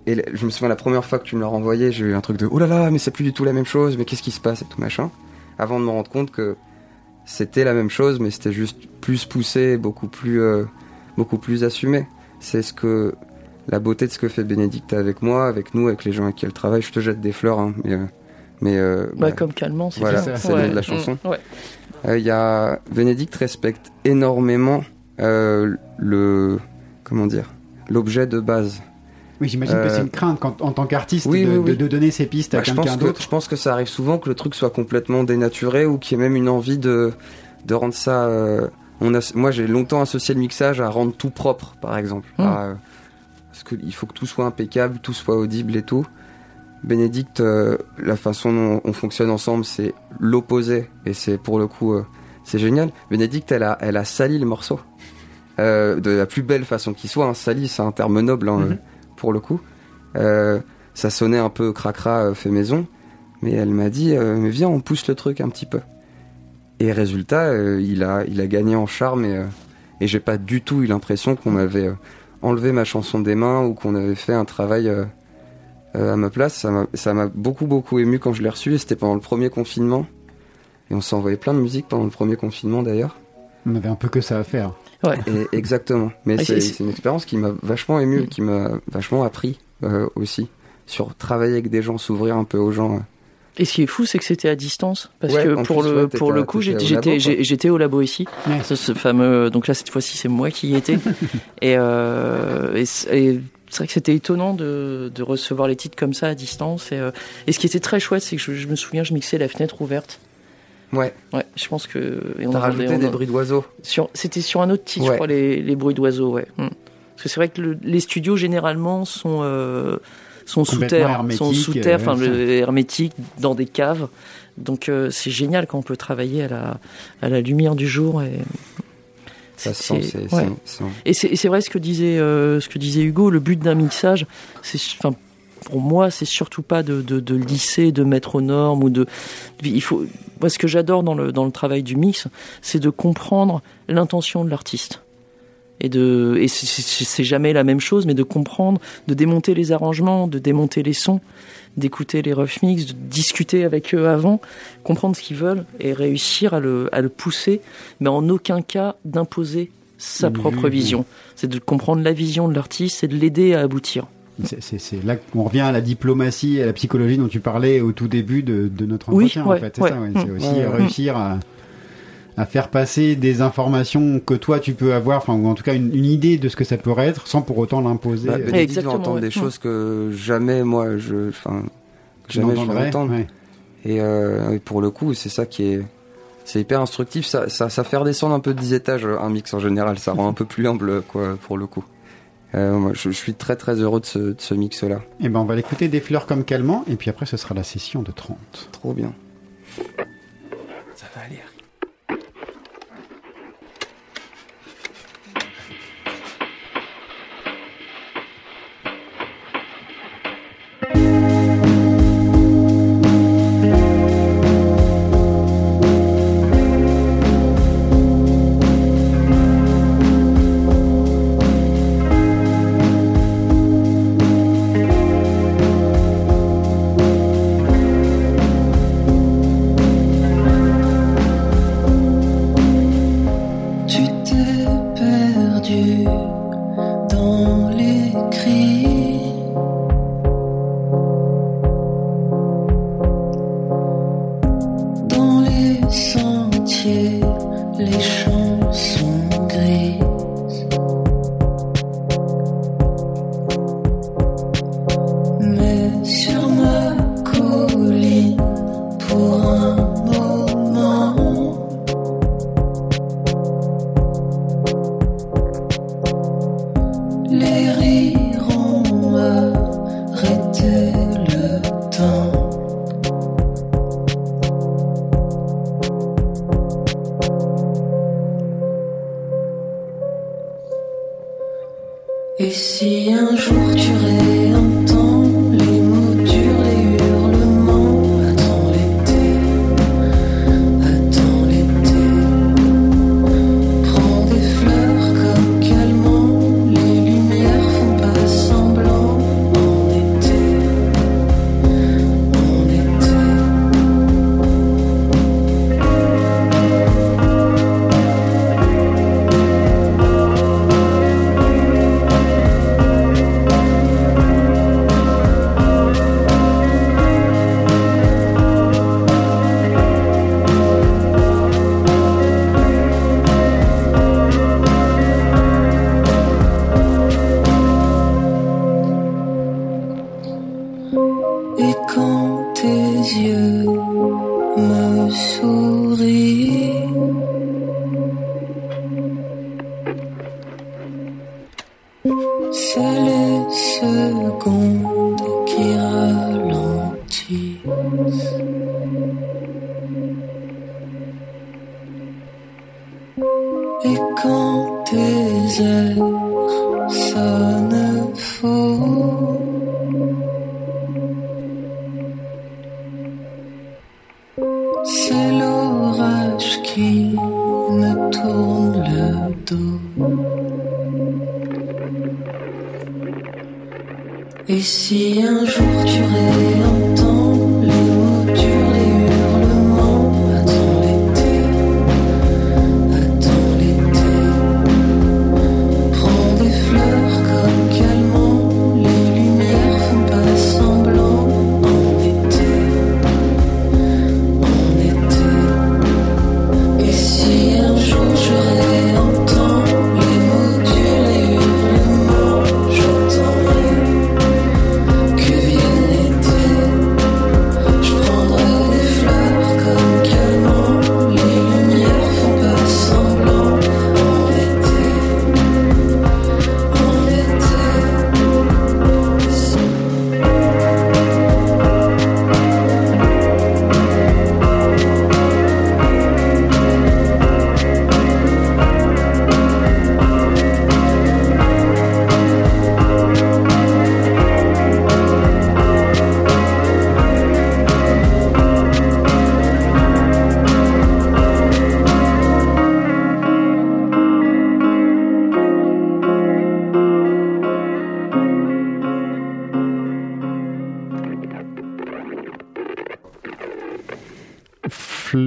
et je me souviens la première fois que tu me l'as renvoyé j'ai eu un truc de oh là là mais c'est plus du tout la même chose mais qu'est-ce qui se passe et tout machin avant de me rendre compte que c'était la même chose mais c'était juste plus poussé beaucoup plus euh, beaucoup plus assumé c'est ce que la beauté de ce que fait Bénédicte avec moi avec nous avec les gens avec qui elle travaille je te jette des fleurs hein, mais euh, mais euh, bah, bah, comme calmant, c'est voilà, ça. c'est de la chanson. Mm, ouais. euh, Il y a Bénédicte respecte énormément euh, le comment dire l'objet de base. Oui, j'imagine que c'est une crainte quand, en tant qu'artiste oui, de, oui, oui. de- de donner ses pistes à Bah, je quelqu'un d'autre. je pense que ça arrive souvent que le truc soit complètement dénaturé ou qu'il y ait même une envie de de rendre ça. euh, on a, moi, j'ai longtemps associé le mixage à rendre tout propre, par exemple. Mm. À, euh, parce que il faut que tout soit impeccable, tout soit audible et tout. Bénédicte, euh, la façon dont on fonctionne ensemble, c'est l'opposé et c'est pour le coup, euh, c'est génial. Bénédicte, elle a, elle a sali le morceau euh, de la plus belle façon qui soit. Hein. Sali, c'est un terme noble hein, Mhm. pour le coup. Ça sonnait un peu cracra fait maison, mais elle m'a dit, mais viens, on pousse le truc un petit peu. Et résultat, il a, il a gagné en charme et, et j'ai pas du tout eu l'impression qu'on m'avait euh, enlevé ma chanson des mains ou qu'on avait fait un travail euh, euh, à ma place. Ça m'a- beaucoup beaucoup ému quand je l'ai reçu et c'était pendant le premier confinement. Et on s'est envoyé plein de musique pendant le premier confinement d'ailleurs. On avait un peu que ça à faire. Et exactement. Mais Ah, c'est une expérience qui m'a vachement ému, Mm. qui m'a vachement appris euh, aussi sur travailler avec des gens, s'ouvrir un peu aux gens. Et ce qui est fou, c'est que c'était à distance. Parce Ouais, que pour plus, le, ouais, pour le coup, j'étais au labo, j'étais- au ici. Ouais. Ce, ce fameux. Donc là, cette fois-ci, c'est moi qui y étais. et euh, et c'est et c'est vrai que c'était étonnant de, de recevoir les titres comme ça à distance. Et, euh, et ce qui était très chouette, c'est que je, je me souviens, je mixais la fenêtre ouverte. Ouais, Ouais, je pense que. et on t'as entendait- rajouté on des a- bruits d'oiseaux. sur- C'était sur un autre titre, je crois, les, les bruits d'oiseaux, ouais. Hmm. Parce que c'est vrai que le- les studios, généralement, sont, euh, sont sous terre. hermétiques, Sont sous terre, euh, enfin, hermétiques, dans des caves. Donc, euh, c'est génial quand on peut travailler à la, à la lumière du jour. Et, Ça se sent, c'est ouais. et vrai ce que disait euh, ce que disait Hugo. Le but d'un mixage, c'est enfin pour moi, c'est surtout pas de, de, de lisser, de mettre aux normes ou de. Il faut. Moi, ce que j'adore dans le dans le travail du mix, c'est de comprendre l'intention de l'artiste. Et de et c'est- jamais la même chose, mais de comprendre, de démonter les arrangements, de démonter les sons, d'écouter les rough mix, de discuter avec eux avant, comprendre ce qu'ils veulent et réussir à le à le pousser, mais en aucun cas d'imposer sa Une propre vision. C'est de comprendre la vision de l'artiste et de l'aider à aboutir. C'est- là qu'on revient à la diplomatie et à la psychologie dont tu parlais au tout début de, de notre Oui, entretien. ouais, en fait. C'est ouais. ça, ouais. C'est aussi Ouais, ouais. réussir à, à faire passer des informations que toi tu peux avoir, enfin ou en tout cas une, une idée de ce que ça pourrait être, sans pour autant l'imposer. Bah, euh, Bénédicte va Exactement, entendre ouais. des choses que jamais moi je, enfin, jamais je vais entendre. ouais. Et, euh, et pour le coup, c'est ça qui est, c'est hyper instructif. Ça, ça, ça fait redescendre un peu de 10 étages un mix en général. Ça rend un peu plus humble, quoi, pour le coup. Euh, moi, je, je suis très très heureux de ce, de ce mix-là. Et ben on va l'écouter des fleurs comme calmant et puis après ce sera la session de 30. Trop bien. Ça va aller.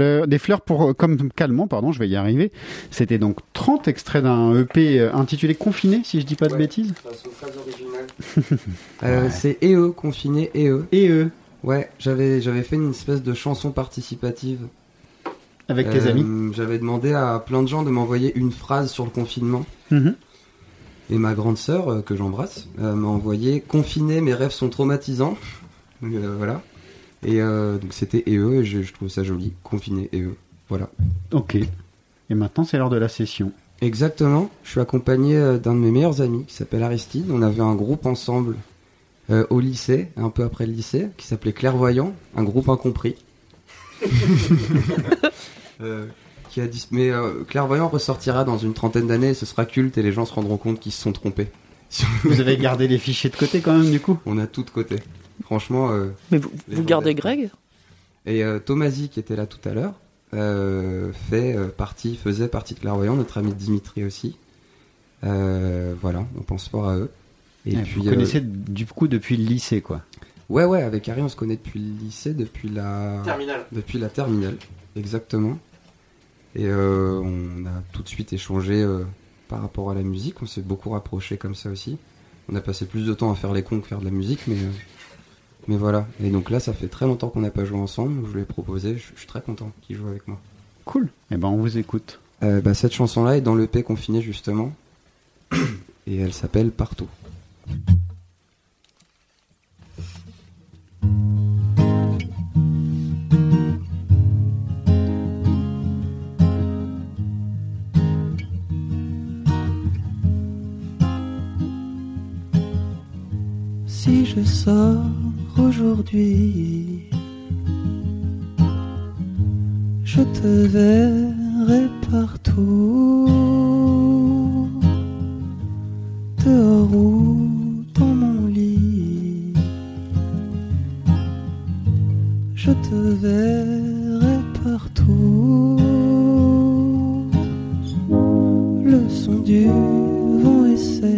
Fleurs, des fleurs pour comme calmant, pardon, je vais y arriver. C'était donc 30 extraits d'un EP euh, intitulé Confiné, si je dis pas de Ouais. bêtises. Euh, C'est EE, confiné EE. Et eux, Ouais, j'avais j'avais fait une espèce de chanson participative. avec tes Euh, amis. J'avais demandé à plein de gens de m'envoyer une phrase sur le confinement. Mhm. Et ma grande sœur, euh, que j'embrasse, euh, m'a envoyé Confiné, mes rêves sont traumatisants. Euh, voilà. Et euh, donc c'était EE, et je, je trouve ça joli. Confiné EE. Voilà. Ok. Et maintenant, c'est l'heure de la session. Exactement. Je suis accompagné euh, d'un de mes meilleurs amis qui s'appelle Aristide. On avait un groupe ensemble euh, au lycée, un peu après le lycée, qui s'appelait Clairvoyant, un groupe incompris. Euh, qui a dis- Mais euh, Clairvoyant ressortira dans une trentaine d'années, et ce sera culte et les gens se rendront compte qu'ils se sont trompés. Vous avez gardé les fichiers de côté quand même, du coup? On a tout de côté. Franchement. euh, Mais vous, gardez Greg? Et euh, Tomasi, qui était là tout à l'heure, euh, fait euh, partie, faisait partie de Clairvoyant, notre ami Dimitri aussi. Euh, voilà, on pense fort à eux. Et Ouais, puis, Vous euh, connaissez du coup depuis le lycée, quoi. ouais, ouais, avec Harry, on se connaît depuis le lycée, depuis la Terminal. depuis la terminale, exactement. Et euh, on a tout de suite échangé euh, par rapport à la musique. On s'est beaucoup rapprochés comme ça aussi. On a passé plus de temps à faire les cons que faire de la musique, mais euh, mais voilà. Et donc là, ça fait très longtemps qu'on n'a pas joué ensemble. Je lui ai proposé. Je je suis très content qu'il joue avec moi. Cool. Eh ben, on vous écoute. Euh, bah, cette chanson-là est dans l'EP confiné justement, et elle s'appelle Partout. Si je sors aujourd'hui, je te verrai partout, dehors ou dans mon lit. Je te verrai partout, le son du vent essaye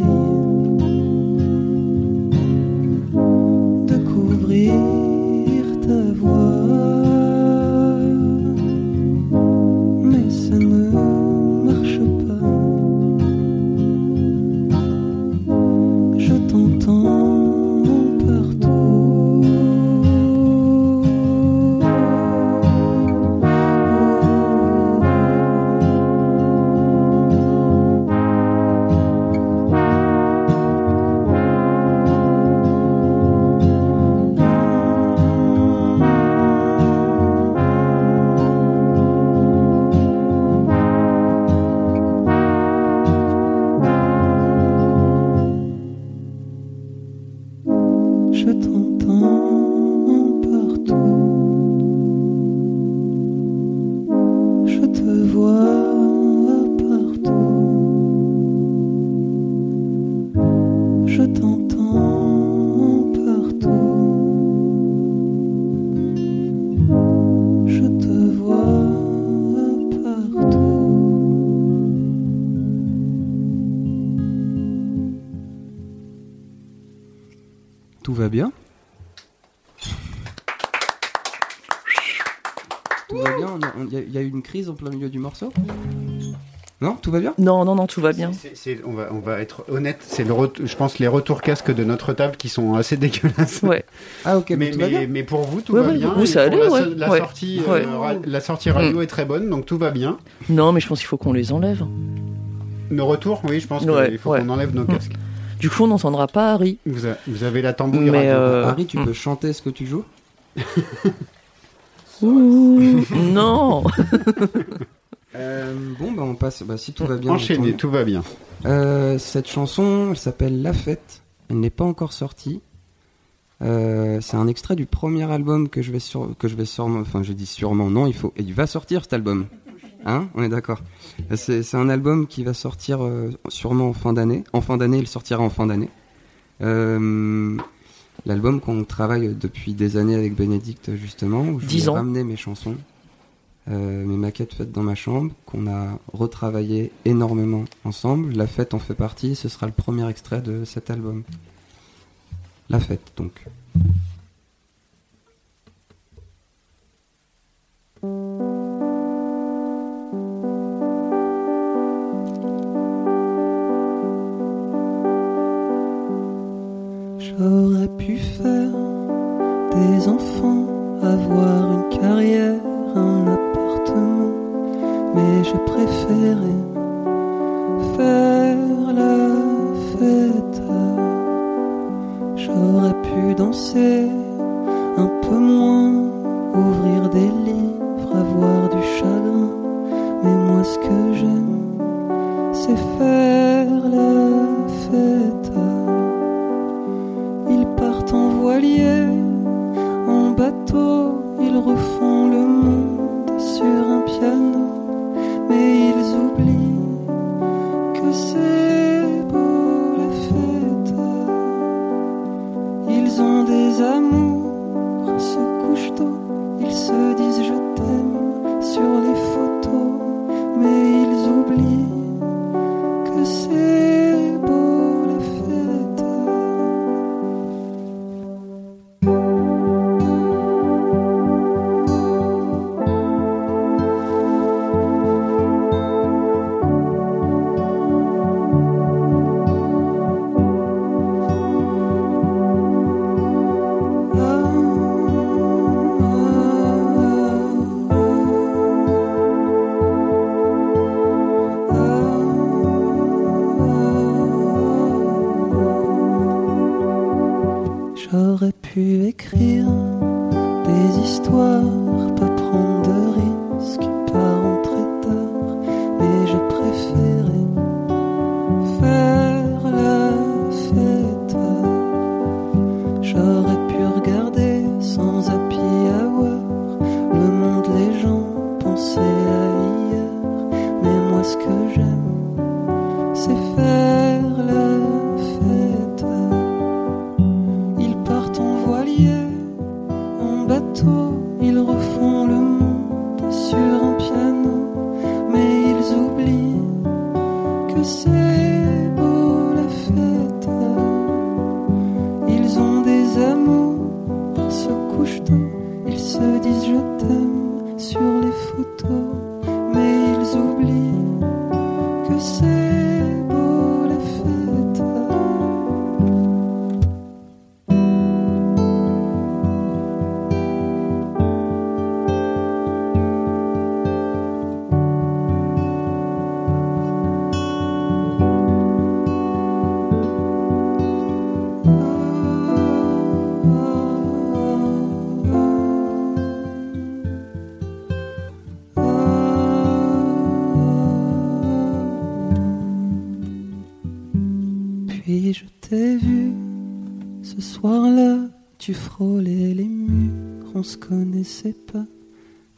plein milieu du morceau Non Tout va bien Non, non, non, tout va bien. On, va, on va être honnête, c'est le je pense les retours casques de notre table qui sont assez dégueulasses. Ouais. Ah ok, mais, Mais, tout va mais, bien mais pour vous, tout Ouais, va ouais, bien. et ça allait, la, so- la Ouais. sortie, euh, la sortie radio est très bonne, donc tout va bien. Non, mais je pense qu'il faut qu'on les enlève. Nos retours, oui, je pense Ouais, qu'il faut ouais. qu'on enlève nos Mm. casques. Du coup, on n'entendra pas Harry. Vous, a- vous avez la tambouille Mais euh, Harry, tu peux chanter ce que tu joues Ouh, non. Euh, Bon, bah on passe. Bah, si tout va bien. Enchaînez, tant tout va bien. Euh, cette chanson, elle s'appelle La Fête. Elle n'est pas encore sortie. Euh, c'est un extrait du premier album que je vais sur, que je vais sûrement, enfin je dis sûrement non, il faut, il va sortir cet album, hein, on est d'accord. C'est, c'est un album qui va sortir euh, sûrement en fin d'année. En fin d'année, il sortira en fin d'année. Euh, l'album qu'on travaille depuis des années avec Bénédicte justement, où je ramener mes chansons, euh, mes maquettes faites dans ma chambre, qu'on a retravaillé énormément ensemble. La fête en fait partie. Ce sera le premier extrait de cet album. La fête donc. J'aurais pu faire des enfants, avoir une carrière, un appartement, mais je préférais faire la fête. J'aurais pu danser un peu moins, ouvrir des livres, avoir du chagrin, mais moi ce que j'aime, c'est faire la fête. En bateau, ils refont le monde sur un piano, mais ils oublient que c'est beau la fête. Ils ont des amours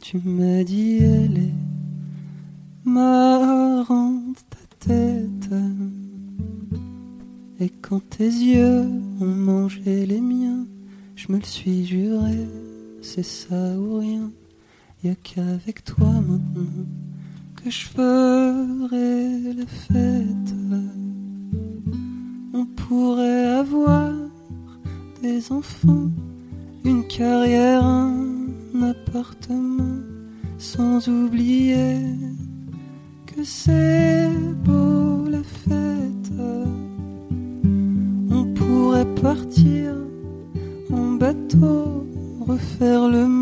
Tu m'as dit elle est marrante ta tête. Et quand tes yeux ont mangé les miens, je me le suis juré, c'est ça ou rien. Y a qu'avec toi maintenant que je ferai la fête. On pourrait avoir des enfants, une carrière, appartement, sans oublier que c'est beau la fête. On pourrait partir en bateau, refaire le monde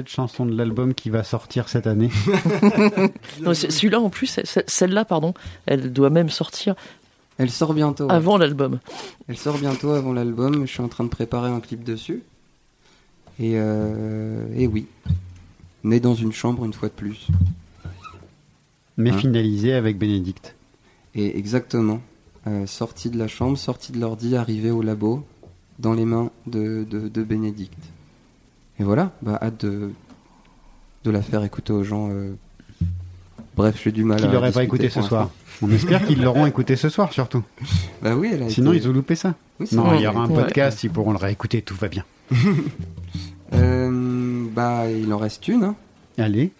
cette chanson de l'album qui va sortir cette année. Celui-là, en plus, celle-là, pardon, elle doit même sortir Elle sort bientôt. ouais. avant l'album. Elle sort bientôt avant l'album. Je suis en train de préparer un clip dessus. Et, euh, et oui. Né dans une chambre une fois de plus. Mais Hein finalisée avec Bénédicte. Et exactement. Euh, sorti de la chambre, sorti de l'ordi, arrivé au labo, dans les mains de, de, de Bénédicte. Et voilà, bah, hâte de, de la faire écouter aux gens. euh. Bref, j'ai du mal Qui à. l'auraient pas écouté ce soir. On espère qu'ils l'auront écouté ce soir surtout. Bah oui, elle a Sinon été- ils ont loupé ça. Oui, c'est Non, vrai, il y aura un Ouais. podcast, ils pourront le réécouter, tout va bien. Euh, bah, il en reste une. hein. Allez.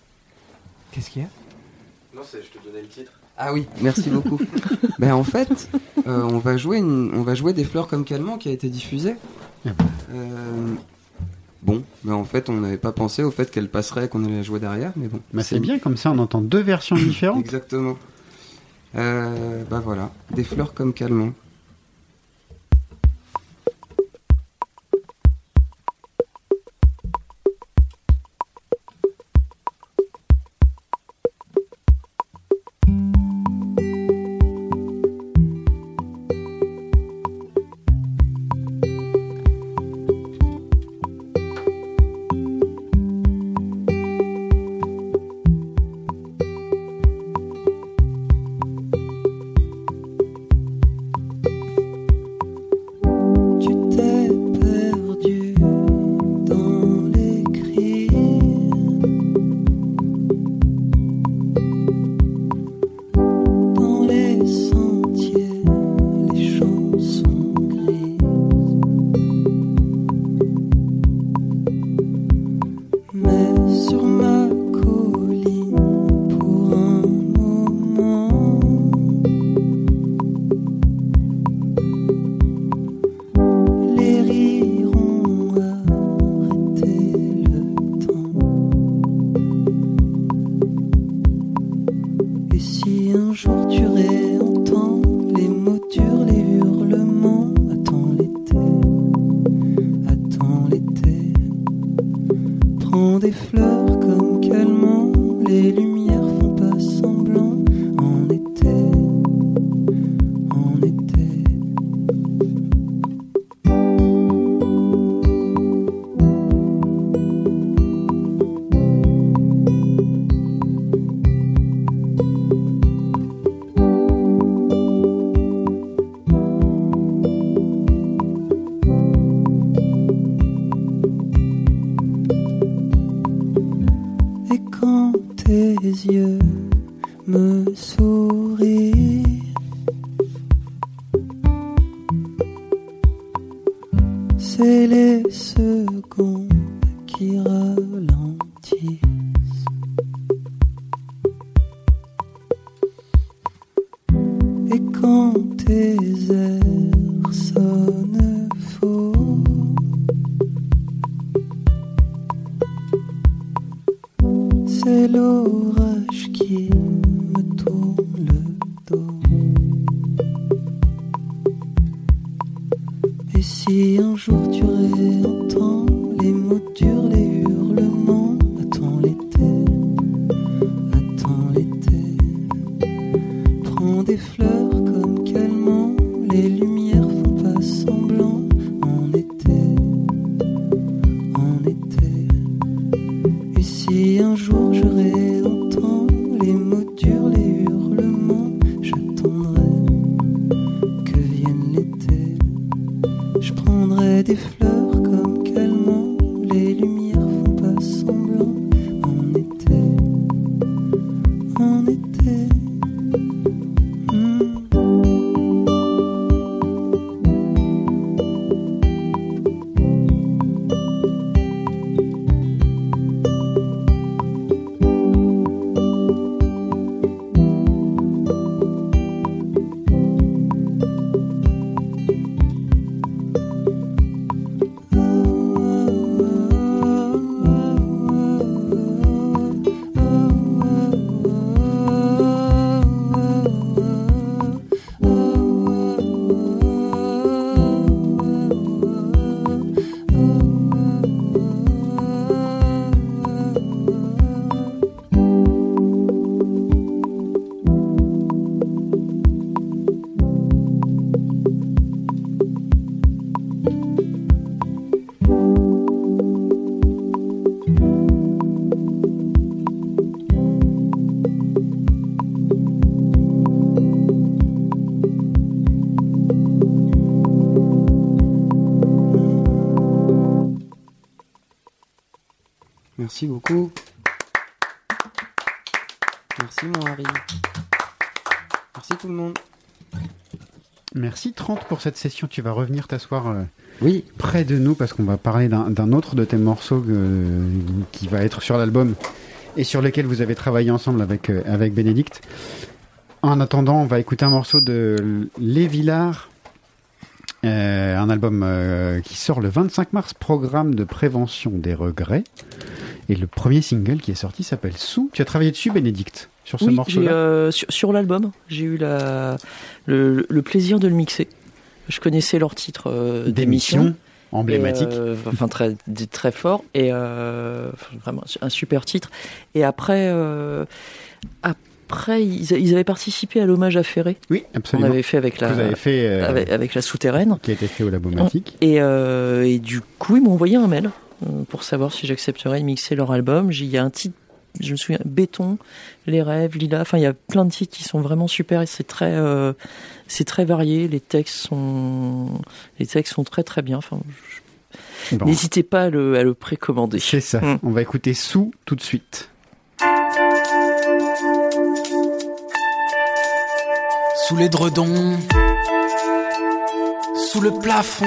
Qu'est-ce qu'il y a? Non, c'est je te donnais le titre. Ah oui, merci beaucoup. ben en fait, euh, on va jouer une, on va jouer des fleurs comme calmant qui a été diffusée. Ben. Euh, bon, mais en fait, on n'avait pas pensé au fait qu'elle passerait, qu'on allait la jouer derrière, mais bon. Bah, c'est bien, comme ça on entend deux versions différentes. Exactement. Euh, bah voilà, des fleurs comme calmant. Merci beaucoup. Merci mon Harry. Merci tout le monde. Merci 30 pour cette session. Tu vas revenir t'asseoir euh, Oui, près de nous parce qu'on va parler d'un autre de tes morceaux euh, qui va être sur l'album et sur lequel vous avez travaillé ensemble avec, euh, avec Bénédicte. En attendant, on va écouter un morceau de Les Villards, euh, un album qui sort le 25 mars, programme de prévention des regrets. Et le premier single qui est sorti s'appelle Sous. Tu as travaillé dessus, Bénédicte, sur ce Oui, morceau-là euh, sur, sur l'album, j'ai eu la, le, le plaisir de le mixer. Je connaissais leur titre euh, d'émission. Emblématique. Euh, enfin très très fort et euh, vraiment un super titre. Et après euh, après ils, ils avaient participé à l'hommage à Ferré oui, absolument. avait fait avec avez la fait, avec, avec la souterraine. qui a été fait au Labomatique. Et, et du coup, ils m'ont envoyé un mail pour savoir si j'accepterais de mixer leur album. Il y a un titre, je me souviens, Béton, Les Rêves, Lila. Enfin, il y a plein de titres qui sont vraiment super et c'est très, euh, c'est très varié. Les textes sont, les textes sont très très bien. Enfin, je- Bon. n'hésitez pas à le, à le précommander. C'est ça. Mm. On va écouter Sous tout de suite. Sous les dredons, sous le plafond,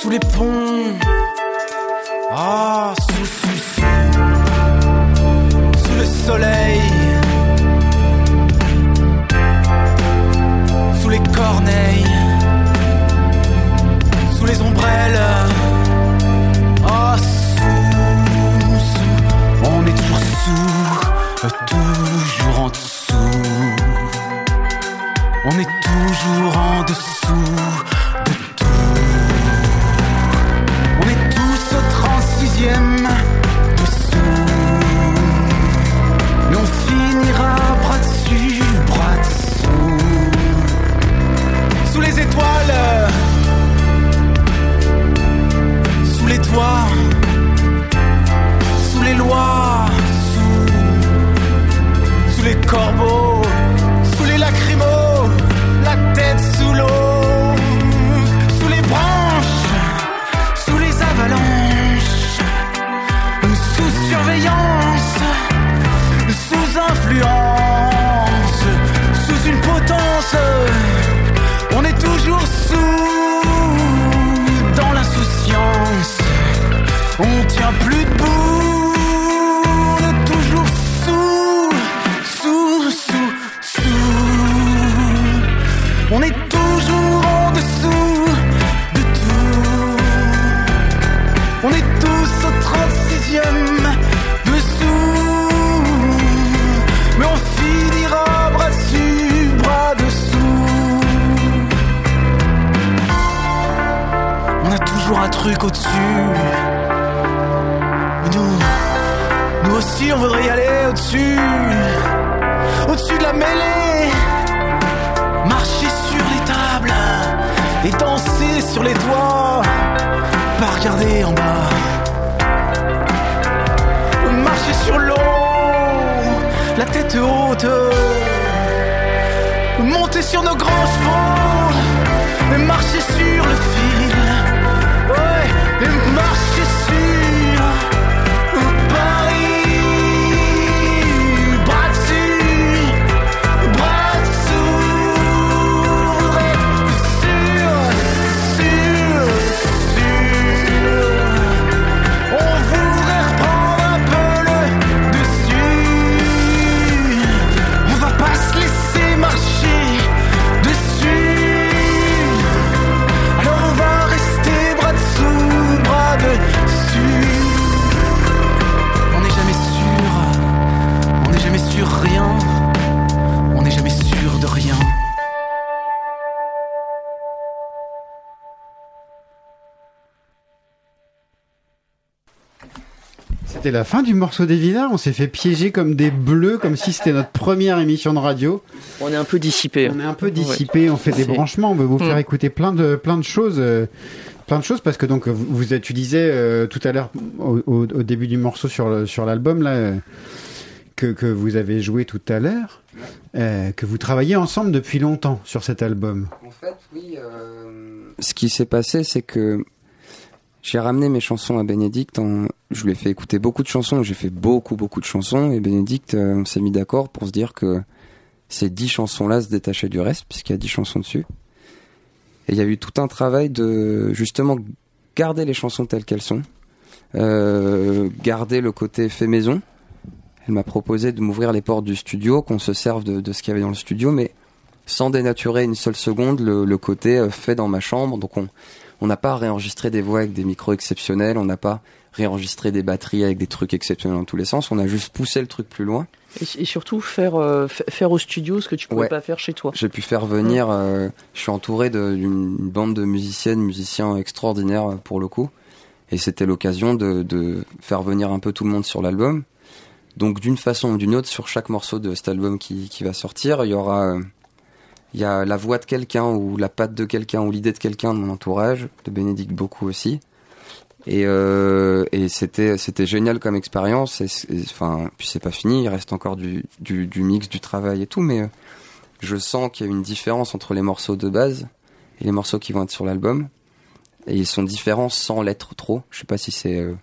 sous les ponts. Ah, sous le sulfure, sous le soleil, sous les corneilles, sous les ombrelles. Ah, sous, sous, on est toujours sous, toujours en dessous. On est toujours en dessous la fin du morceau des Villards. On s'est fait piéger comme des bleus, comme si c'était notre première émission de radio. On est un peu dissipé. On est un peu dissipé. On fait des branchements. On veut vous faire Mm. écouter plein de plein de choses. euh, Plein de choses parce que donc vous, vous tu disais euh, tout à l'heure au, au- au début du morceau sur le, sur l'album là euh, que, que vous avez joué tout à l'heure euh, que vous travaillez ensemble depuis longtemps sur cet album. En fait, oui. Ce qui s'est passé, c'est que j'ai ramené mes chansons à Bénédicte. En... Je lui ai fait écouter beaucoup de chansons. J'ai fait beaucoup, beaucoup de chansons. Et Bénédicte, euh, on s'est mis d'accord pour se dire que ces dix chansons-là se détachaient du reste, puisqu'il y a dix chansons dessus. Et il y a eu tout un travail de justement garder les chansons telles qu'elles sont, euh, garder le côté fait maison. Elle m'a proposé de m'ouvrir les portes du studio, qu'on se serve de, ce qu'il y avait dans le studio, mais sans dénaturer une seule seconde le, côté euh, fait dans ma chambre. Donc on on n'a pas réenregistré des voix avec des micros exceptionnels, on n'a pas réenregistré des batteries avec des trucs exceptionnels dans tous les sens. On a juste poussé le truc plus loin. Et, et surtout faire, euh, fa- faire au studio ce que tu pouvais Ouais. pas faire chez toi. J'ai pu faire venir. euh, je suis entouré d'une bande de musiciennes, musiciens extraordinaires euh, pour le coup. Et c'était l'occasion de, de faire venir un peu tout le monde sur l'album. Donc d'une façon ou d'une autre, sur chaque morceau de cet album qui, qui va sortir, il y aura, il y a la voix de quelqu'un ou la patte de quelqu'un ou l'idée de quelqu'un de mon entourage, de Bénédicte beaucoup aussi. Et, euh, et c'était c'était génial comme expérience. Et, enfin, puis c'est pas fini, il reste encore du, du, du mix, du travail et tout, mais euh, je sens qu'il y a une différence entre les morceaux de base et les morceaux qui vont être sur l'album. Et ils sont différents sans l'être trop. Je sais pas si c'est euh,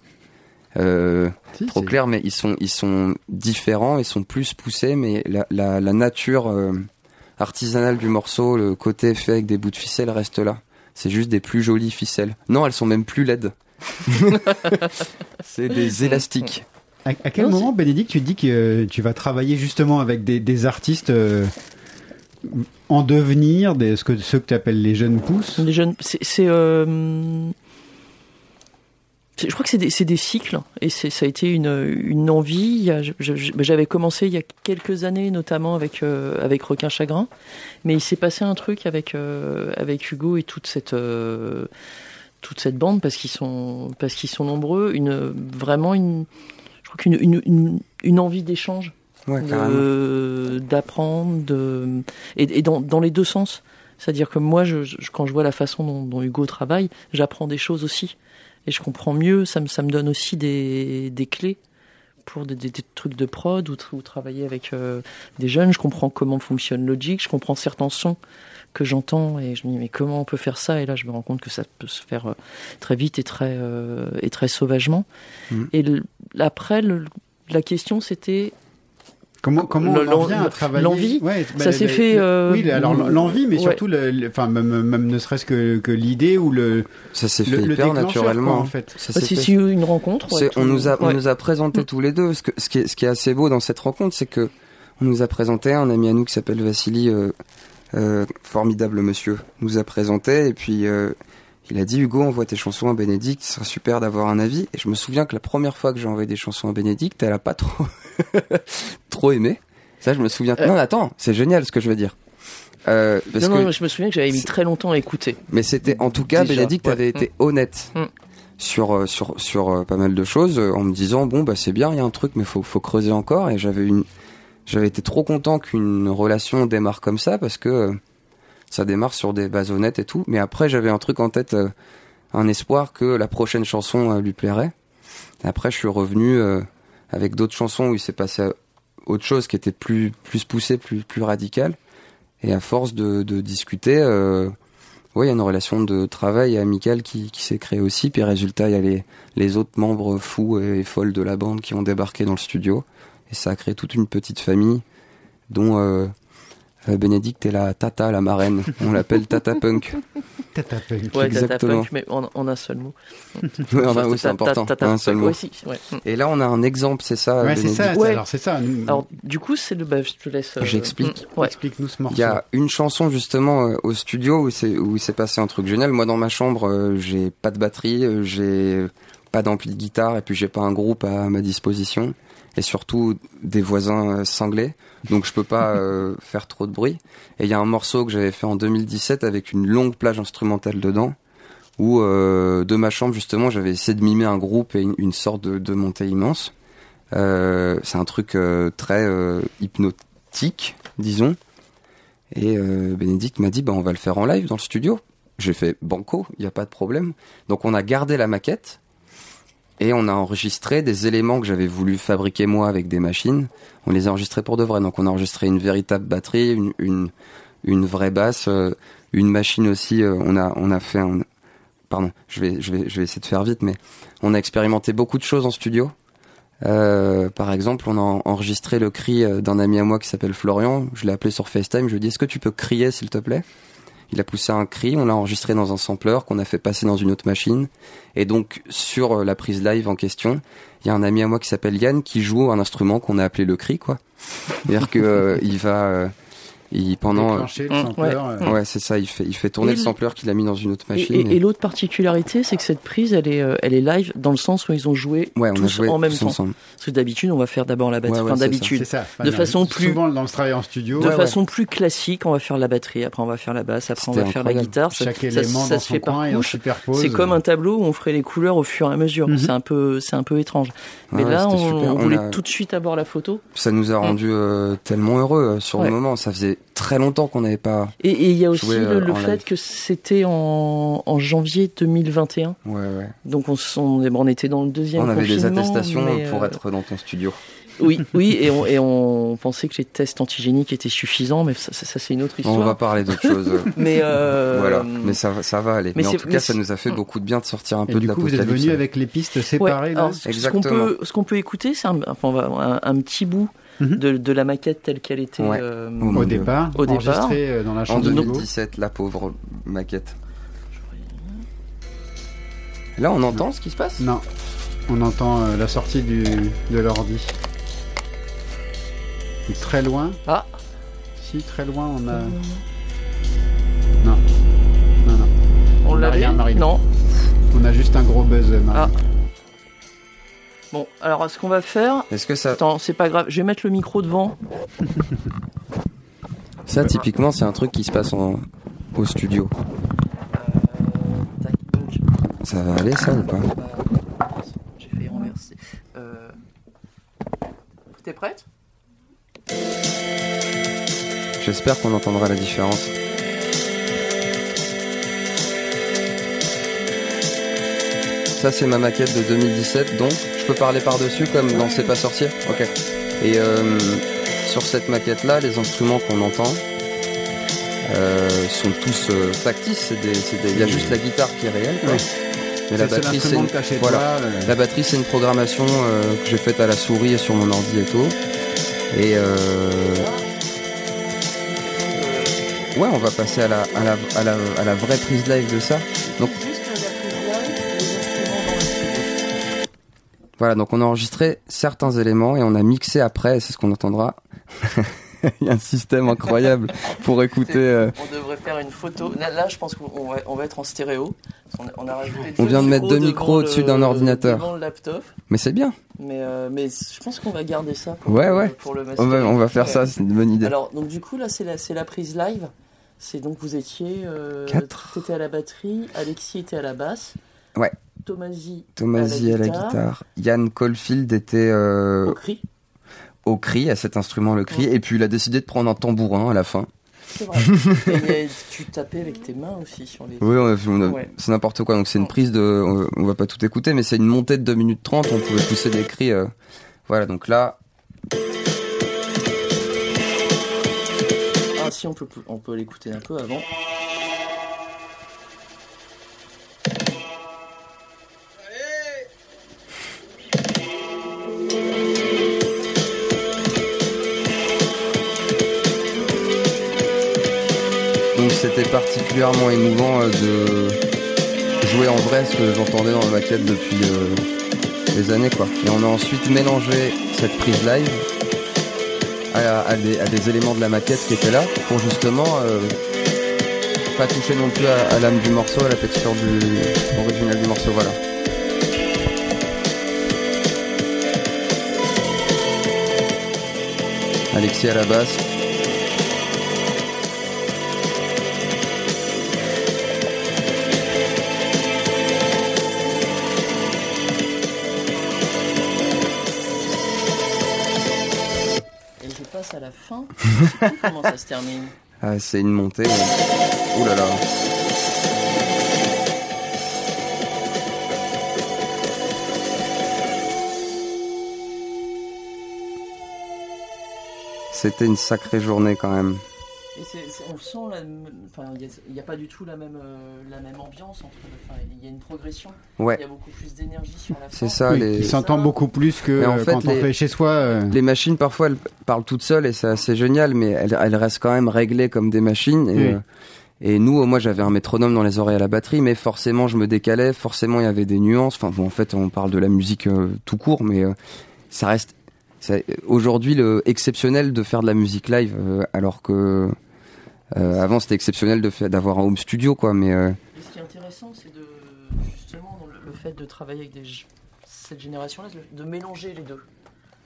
euh, Si, trop clair, mais ils sont, ils sont différents, ils sont plus poussés, mais la, la, la nature euh, artisanale du morceau, le côté fait avec des bouts de ficelle reste là. C'est juste des plus jolies ficelles. Non, elles sont même plus laides. c'est des élastiques. À, à quel Non, moment, Bénédicte, tu dis que euh, tu vas travailler justement avec des, des artistes euh, en devenir, des, ce que, ceux que tu appelles les jeunes pousses? Les jeunes, c'est, euh, je crois que c'est des, cycles et c'est, ça a été une, une envie. J'avais commencé il y a quelques années, notamment avec euh, avec Requin Chagrin, mais il s'est passé un truc avec euh, avec Hugo et toute cette euh, toute cette bande parce qu'ils sont parce qu'ils sont nombreux. Une vraiment une, je crois qu'une une, une, une envie d'échange Ouais, d'apprendre de, et, et dans, dans les deux sens. C'est-à-dire que moi, je, je- quand je vois la façon dont, dont Hugo travaille, j'apprends des choses aussi. Et je comprends mieux, ça me, ça me donne aussi des, des clés pour des, des- des trucs de prod ou travailler avec euh, des jeunes. Je comprends comment fonctionne Logic, je comprends certains sons que j'entends et je me dis mais comment on peut faire ça? Et là, je me rends compte que ça peut se faire euh, très vite et très, euh, et très sauvagement. Mhm. Et le- après, le- la question c'était Comment, comment Le- on en l'en- vient à travailler? l'envie, Ouais, bah, ça le- s'est le- fait, euh, oui, alors l'envie, mais ouais. surtout, le, le- enfin même, même ne serait-ce que, que l'idée ou le, Ça s'est fait le hyper naturellement. quoi, en fait. Ça Bah, s'est c'est une rencontre. ouais, C'est- tout- on nous a, on nous a présenté tous les deux. Ce, que- ce qui est, ce qui est assez beau dans cette rencontre, c'est que on nous a présenté un ami à nous qui s'appelle Vassili, euh, formidable monsieur, nous a présenté et puis euh, il a dit Hugo, envoie tes chansons à Bénédicte, ce serait super d'avoir un avis. Et je me souviens que la première fois que j'ai envoyé des chansons à Bénédicte, elle a pas trop, trop aimé. Ça, je me souviens. Euh. Non, attends, c'est génial ce que je veux dire. Euh, parce Non, que non, je me souviens que j'avais mis très longtemps à écouter. mais c'était, en tout cas, Déjà, Bénédicte ouais. avait été honnête Mm. sur euh, sur sur euh, pas mal de choses euh, en me disant bon bah c'est bien, il y a un truc mais faut faut creuser encore et j'avais une j'avais été trop content qu'une relation démarre comme ça parce que euh, ça démarre sur des bases honnêtes et tout. Mais après j'avais un truc en tête, euh, un espoir que la prochaine chanson euh, lui plairait. Après je suis revenu avec d'autres chansons où il s'est passé autre chose qui était plus plus poussé, plus plus radical. Et à force de, discuter, euh, il y a une relation de travail amicale qui, qui s'est créée aussi. Puis résultat, il y a les, les autres membres fous et folles de la bande qui ont débarqué dans le studio. Et ça a créé toute une petite famille, dont euh, euh, Bénédicte est la Tata, la marraine. On l'appelle Tata Punk. Tata Punk. Ouais, Tata Exactement. Punk, mais en, en un seul mot. Ouais, enfin, oui, c'est Ta- important. ta- ta- Un seul mot. si, ouais. Mm. Et là, on a un exemple, c'est ça, Ouais, c'est Bénédicte ça. Ouais. Alors c'est ça. Alors, du coup, c'est le. Bah, je te laisse. euh, J'explique. mm, Ouais. Explique-nous ce morceau. Il y a une chanson justement euh, au studio où c'est où il s'est passé un truc génial. Moi dans ma chambre, euh, j'ai pas de batterie, j'ai pas d'ampli de guitare et puis j'ai pas un groupe à ma disposition et surtout des voisins euh, cinglés. Donc je peux pas euh, faire trop de bruit. Et il y a un morceau que j'avais fait en 2017 avec une longue plage instrumentale dedans où euh, de ma chambre justement j'avais essayé de mimer un groupe et une, une sorte de, de montée immense. Euh, c'est un truc très hypnotique, disons. Et Bénédicte m'a dit, bah, on va le faire en live dans le studio. J'ai fait banco, il n'y a pas de problème. Donc on a gardé la maquette et on a enregistré des éléments que j'avais voulu fabriquer moi avec des machines. On les a enregistrés pour de vrai. Donc on a enregistré une véritable batterie, une, une, vraie basse, euh, une machine aussi. euh, on a on a fait un... Pardon, je vais, je, vais, je vais essayer de faire vite, mais on a expérimenté beaucoup de choses en studio. Euh, par exemple, on a enregistré le cri d'un ami à moi qui s'appelle Florian. Je l'ai appelé sur FaceTime. Je lui ai dit Est-ce que tu peux crier, s'il te plaît? Il a poussé un cri. On l'a enregistré dans un sampler qu'on a fait passer dans une autre machine. Et donc, sur euh, la prise live en question, il y a un ami à moi qui s'appelle Yann qui joue un instrument qu'on a appelé le cri, quoi. C'est-à-dire que euh, va, euh, il pendant, Déclencher le Mm, sampler, ouais. euh, ouais, c'est ça. Il fait, il fait tourner Et le le- sampler qu'il a mis dans une autre Et, machine. et- et l'autre particularité, c'est que cette prise, elle est, euh, elle est live dans le sens où ils ont joué ouais, on a tous joué en même tous temps. ensemble. Parce que d'habitude, on va faire d'abord la batterie. Ouais, ouais, enfin, c'est ça. d'habitude. De non, façon plus- Souvent dans le travail en studio. De Ouais, façon plus classique, on va faire la batterie, après on va faire la basse, après on va faire la guitare. Ça- Chaque ça, élément ça dans se fait par couche. C'est comme un tableau où on ferait les couleurs au fur et à mesure. Mhm. C'est un peu, c'est un peu étrange. Mais là, on, voulait tout de suite avoir la photo. Ça nous a rendu euh, tellement heureux euh, sur le moment. Ça faisait très longtemps qu'on n'avait pas. Et il y a aussi le, euh, le fait live. que c'était en, en janvier 2021. Ouais, ouais. Donc on, s- on, on était dans le deuxième On avait des attestations pour euh, être dans ton studio. Oui, oui, et on, et on pensait que les tests antigéniques étaient suffisants, mais ça, ça- ça, c'est une autre histoire. On va parler d'autre chose. Mais euh, voilà, mais ça, va- ça va aller. mais Mais, en tout cas, ça nous a fait beaucoup de bien de sortir un Et peu du de coup, vous êtes venu avec les pistes Ouais, séparées là alors, ce- ce qu'on Exactement. peut, ce qu'on peut écouter, c'est un, enfin, on va- un, un petit bout Mhm. de, de la maquette telle qu'elle était Ouais. euh, au départ, Au départ. enregistrée euh, dans la En chambre de Hugo. 2017, la pauvre maquette. Là, on entend ce qui se passe? Non, on entend euh, la sortie du, de l'ordi. Très loin. Ah. Si, très loin, on a. Non. Non, non. On On a l'avait rien, Marine. Non. On a juste un gros buzz, Marie. Bon, alors ce qu'on va faire. Est-ce que ça, Attends, c'est pas grave. Je vais mettre le micro devant. ça typiquement, c'est un truc qui se passe en, au studio. Tac, donc, Ça va aller, ça ou pas euh, J'ai fait renverser. Euh... T'es prête? J'espère qu'on entendra la différence. Ça, c'est ma maquette de 2017, donc je peux parler par-dessus comme dans C'est pas sorcier Ok. Et euh, sur cette maquette-là, les instruments qu'on entend euh, sont tous euh, factices. Il y a juste la guitare qui est réelle. quoi. Mais la batterie, c'est une... voilà. toi, euh, La batterie, c'est une programmation que j'ai faite à la souris et sur mon ordi et tout. Et euh... ouais, on va passer à la, à la, à la, à la vraie prise live de ça. Donc voilà, donc on a enregistré certains éléments et on a mixé après, c'est ce qu'on entendra. Il y a un système incroyable pour écouter. euh, On devrait faire une photo. Là, là, je pense qu'on va, on va être en stéréo. On a, on a rajouté On deux vient de mettre deux micros au-dessus d'un ordinateur. Devant le laptop. Mais c'est bien. Mais, euh, mais je pense qu'on va garder ça pour, Ouais, ouais. pour le On va, on va faire Ouais. ça, c'est une bonne idée. Alors, donc du coup, là, c'est la, prise live. C'est donc vous étiez. Euh, Quatre. T'étais à la batterie, Alexis était à la basse. Ouais. Tomasi, Tomasi à la guitare. Yann Caulfield était euh, au cri. au cri, à cet instrument, le cri. Et puis il a décidé de prendre un tambourin à la fin. C'est vrai. Et tu tapais avec tes mains aussi sur les. Oui, on a- on a- Ouais. c'est n'importe quoi. Donc c'est une prise de. On, on va pas tout écouter, mais c'est une montée de 2 minutes 30. On pouvait pousser des cris. euh, Voilà, donc là, Ah si, on peut, on peut l'écouter un peu avant. C'était particulièrement émouvant euh, de jouer en vrai ce que j'entendais dans la maquette depuis euh, des années, quoi. Et on a ensuite mélangé cette prise live à, des, éléments de la maquette qui étaient là pour justement euh, pas toucher non plus à, l'âme du morceau, à la texture du original du morceau, voilà. Alexis à la basse. Ah, c'est une montée. C'était une sacrée journée quand même. Et c'est- c'est- on sent la, enfin, il n'y a, pas du tout la même, euh, la même ambiance entre. Enfin, il y a une progression. Ouais. Il y a beaucoup plus d'énergie sur la fin. C'est ça, Oui, les... qui s'entend beaucoup plus que en fait, quand on fait chez soi. euh, Les machines, parfois, elles parlent toutes seules et c'est assez génial, mais elles, elles restent quand même réglées comme des machines. Et, Oui. euh, et nous, moi, j'avais un métronome dans les oreilles à la batterie, mais forcément, je me décalais, forcément, il y avait des nuances. Enfin, bon, en fait, on parle de la musique euh, tout court, mais euh, ça reste c'est aujourd'hui le exceptionnel de faire de la musique live, euh, alors que euh, avant, c'était exceptionnel d'avoir un home studio, quoi. Mais euh, ce qui est intéressant, c'est de justement le, fait de travailler avec des, cette génération-là, de mélanger les deux,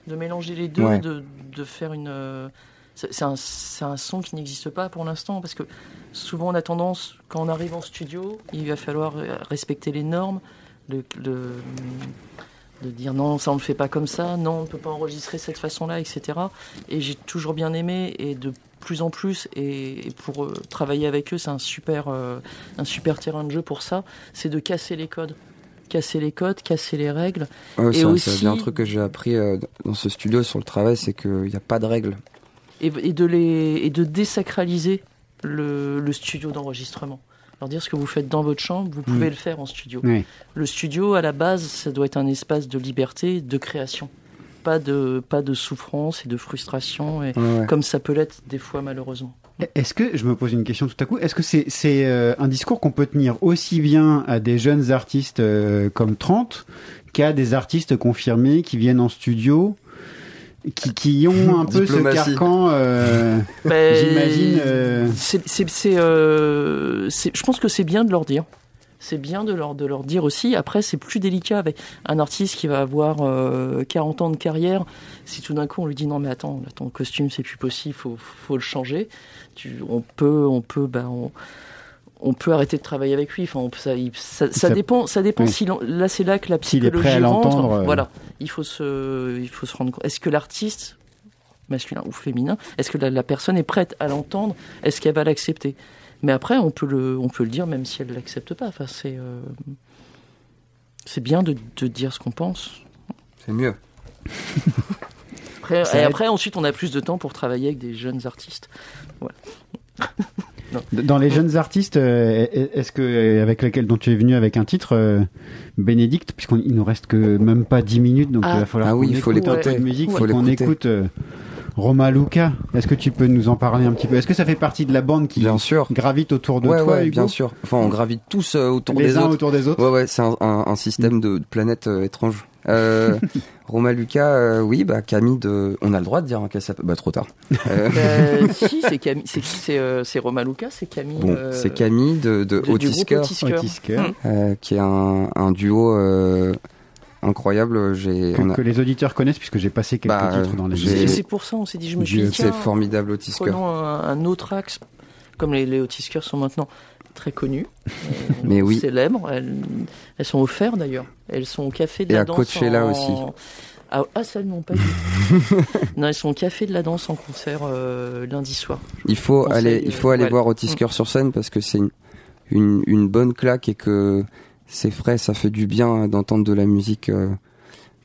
de mélanger les deux, Ouais. de, de faire une. euh, C'est un, un son qui n'existe pas pour l'instant parce que souvent on a tendance, quand on arrive en studio, il va falloir euh, respecter les normes, le, le- de dire non, ça on ne le fait pas comme ça, non, on ne peut pas enregistrer de cette façon-là, etc. Et j'ai toujours bien aimé et de plus en plus, et, et pour euh, travailler avec eux, c'est un super, euh, un super terrain de jeu pour ça, c'est de casser les codes. Casser les codes, casser les règles. ouais, et ça, aussi, c'est un truc que j'ai appris euh, dans ce studio sur le travail, c'est qu'il n'y a pas de règles. et, et de les et de désacraliser le, le studio d'enregistrement. Leur dire ce que vous faites dans votre chambre, vous pouvez le faire en studio. Oui. Le studio, à la base, ça doit être un espace de liberté, de création, pas de pas de souffrance et de frustration, et Ouais, ouais. comme ça peut l'être des fois malheureusement. Est-ce que, je me pose une question tout à coup, est-ce que c'est c'est euh, un discours qu'on peut tenir aussi bien à des jeunes artistes euh, comme 30 qu'à des artistes confirmés qui viennent en studio qui, qui ont un peu ce carcan, euh, Ben, j'imagine. euh, euh, je pense que c'est bien de leur dire. C'est bien de leur, de leur dire aussi. Après, c'est plus délicat avec un artiste qui va avoir euh, 40 ans de carrière. Si tout d'un coup on lui dit non mais attends, là, ton costume c'est plus possible, faut, faut le changer. Tu, on peut, on peut, ben, on, on peut arrêter de travailler avec lui. Enfin, on ça, il- ça, ça Ça- dépend. Ça dépend oui. si là c'est là que la S'il est psychologie prêt à rentre. l'entendre, euh. Voilà, il faut se, il faut se rendre compte. Est-ce que l'artiste masculin ou féminin, est-ce que la, la personne est prête à l'entendre? Est-ce qu'elle va l'accepter? Mais après, on peut le, on peut le dire même si elle l'accepte pas. Enfin, c'est, euh, c'est bien de, de dire ce qu'on pense. C'est mieux. Après, et après, ensuite, on a plus de temps pour travailler avec des jeunes artistes. Dans les jeunes artistes, euh, est-ce que avec lequel dont tu es venu avec un titre, euh, Bénédicte, puisqu'il nous reste que même pas 10 minutes, donc Ah. il va falloir Ah oui, qu'on il faut écoute un l'écouter. peu de musique, Faut faut qu'on l'écouter. écoute euh, Roma Luca. Est-ce que tu peux nous en parler un petit peu? Est-ce que ça fait partie de la bande qui Bien sûr. gravite autour de Ouais, toi, ouais, Hugo? bien sûr. Enfin, on gravite tous euh, autour Les des uns autres. autour des autres Ouais, ouais, c'est un, un- un système de, de planètes euh, étranges. Euh, Roma Lucas, euh, oui, bah Camille de, on a le droit de dire hein, qu'elle s'appelle. Bah trop tard. Euh, Euh, si, c'est Camille, c'est, c'est, euh, c'est Romain Lucas, c'est Camille. bon, euh, c'est Camille de, de qui est un, un duo euh, incroyable. J'ai, que, on a- que les auditeurs connaissent puisque j'ai passé quelques Bah, titres dans les c'est pour ça, on s'est dit, je me suis dit, c'est formidable Otisker. prenons un, un autre axe, comme les, les Otiskers sont maintenant, très connues, euh, Mais oui. célèbres. Elles, elles sont offertes d'ailleurs. Elles sont au café de Et la à danse. Coachella en- aussi. Ah, ah, ça non pas. du tout. non, elles sont au café de la danse en concert euh, lundi soir. Il faut aller, il faut euh, aller ouais. voir Otis sur scène parce que c'est une, une, une bonne claque et que c'est frais, ça fait du bien d'entendre de la musique euh,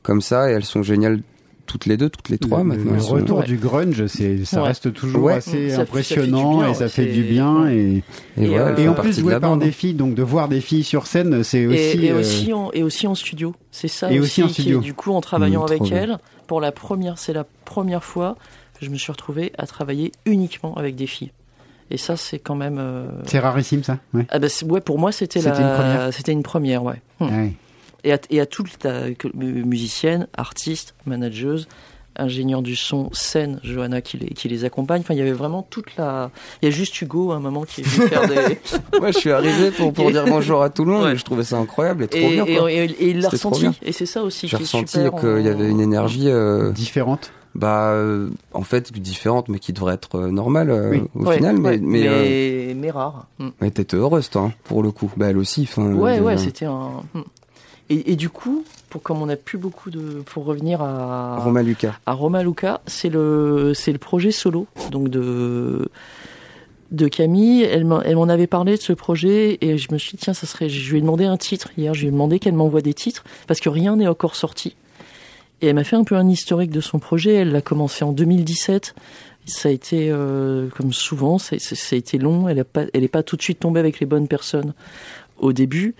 comme ça et elles sont géniales toutes les deux, toutes les trois le, maintenant. le elles sont- retour du grunge, c'est, ça Ouais. reste toujours Ouais. assez Ça ça impressionnant bien, et ça fait du bien. Et, Et, Et, voilà, euh, elles et font en plus, de jouer la par des filles, donc de voir des filles sur scène, c'est aussi. et, et euh, aussi en, et aussi en studio. C'est ça Et aussi, aussi en qui est- studio. du coup, en travaillant Mmh, avec bien. elle, pour la première, c'est la première fois que je me suis retrouvée à travailler uniquement avec des filles. Et ça, c'est quand même. euh, C'est rarissime, ça. Ouais. Ah bah, ouais, pour moi, c'était la... une première. C'était une première, ouais. Mmh. Ouais. Et à, et à toute la musicienne, artiste, manageuse, ingénieur du son, scène, Johanna qui les, qui les accompagne. Enfin, il y avait vraiment toute la. Il y a juste Hugo à un moment qui est venu faire des. Moi, je suis arrivé pour, pour dire bonjour à tout le monde Ouais. et je trouvais ça incroyable et trop et, bien. et, quoi. et- et il l'a ressenti. Et c'est ça aussi J'ai qui est ressenti qu'il y avait une énergie, euh, Différente. Bah, euh, en fait, différente, mais qui devrait être euh, normale euh, Oui. au Ouais, final. ouais, mais, mais, mais, mais rare. Mm. mais t'étais heureuse, toi, hein, pour le coup. Bah, elle aussi. Enfin, Ouais, ouais, c'était un. mm. Et, et du coup, pour comme on n'a plus beaucoup de, pour revenir à Roma Lucas. à Roma Luca, c'est le c'est le projet solo donc de de Camille. Elle m'en elle m'en avait parlé de ce projet et je me suis dit tiens ça serait. Je lui ai demandé un titre hier. Je lui ai demandé qu'elle m'envoie des titres parce que rien n'est encore sorti. Et elle m'a fait un peu un historique de son projet. Elle l'a commencé en 2017. Ça a été, euh, comme souvent, ça, a été long. Elle n'est pas, tout de suite tombée avec les bonnes personnes au début.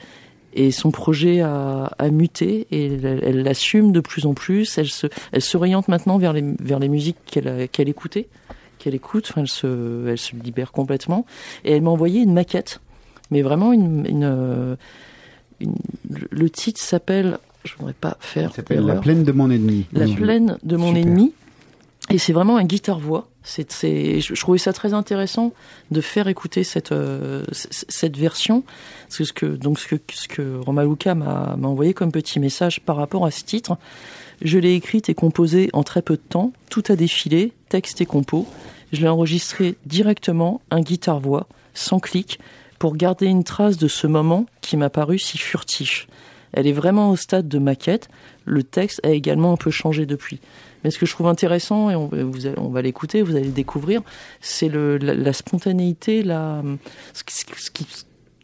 Et son projet a, muté et elle l'assume de plus en plus. Elle se, maintenant vers les, vers musiques qu'elle, écoutait, qu'elle écoute. Enfin, elle se, elle se libère complètement. Et elle m'a envoyé une maquette, mais vraiment une, une, euh, une- le titre s'appelle, je voudrais pas faire Ça s'appelle La plaine de mon ennemi. La Mmh. plaine de mon Super. ennemi. Et c'est vraiment un guitare-voix. C'est, c'est, je, je trouvais ça très intéressant de faire écouter cette, euh, cette version. Parce que ce que, donc ce que, ce que Roma Luca m'a, m'a envoyé comme petit message par rapport à ce titre, je l'ai écrite et composée en très peu de temps. Tout a défilé, texte et compo. Je l'ai enregistré directement, un guitare-voix, sans clic, pour garder une trace de ce moment qui m'a paru si furtif. Elle est vraiment au stade de maquette. Le texte a également un peu changé depuis. Mais ce que je trouve intéressant, et on, va- vous allez- on va l'écouter, vous allez le découvrir, c'est la, la spontanéité, la, ce qui- ce qui-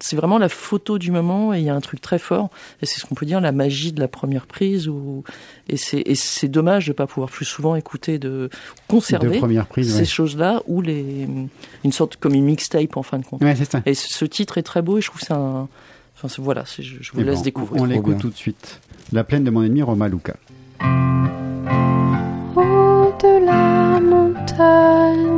c'est vraiment la photo du moment et il y a un truc très fort. Et c'est ce qu'on peut dire la magie de la première prise. Ou, et c'est c'est dommage de pas pouvoir plus souvent écouter, de conserver De première prise, ces ouais. choses-là ou les, une sorte comme une mixtape en fin de compte. Ouais, c'est ça. Et ce titre est très beau et je trouve ça un, enfin c'est- voilà, c'est- je, je vous Eh ben, laisse on- découvrir. On l'écoute bien. tout de suite. La plaine de mon ennemi, Roma Luca. haut de la montagne,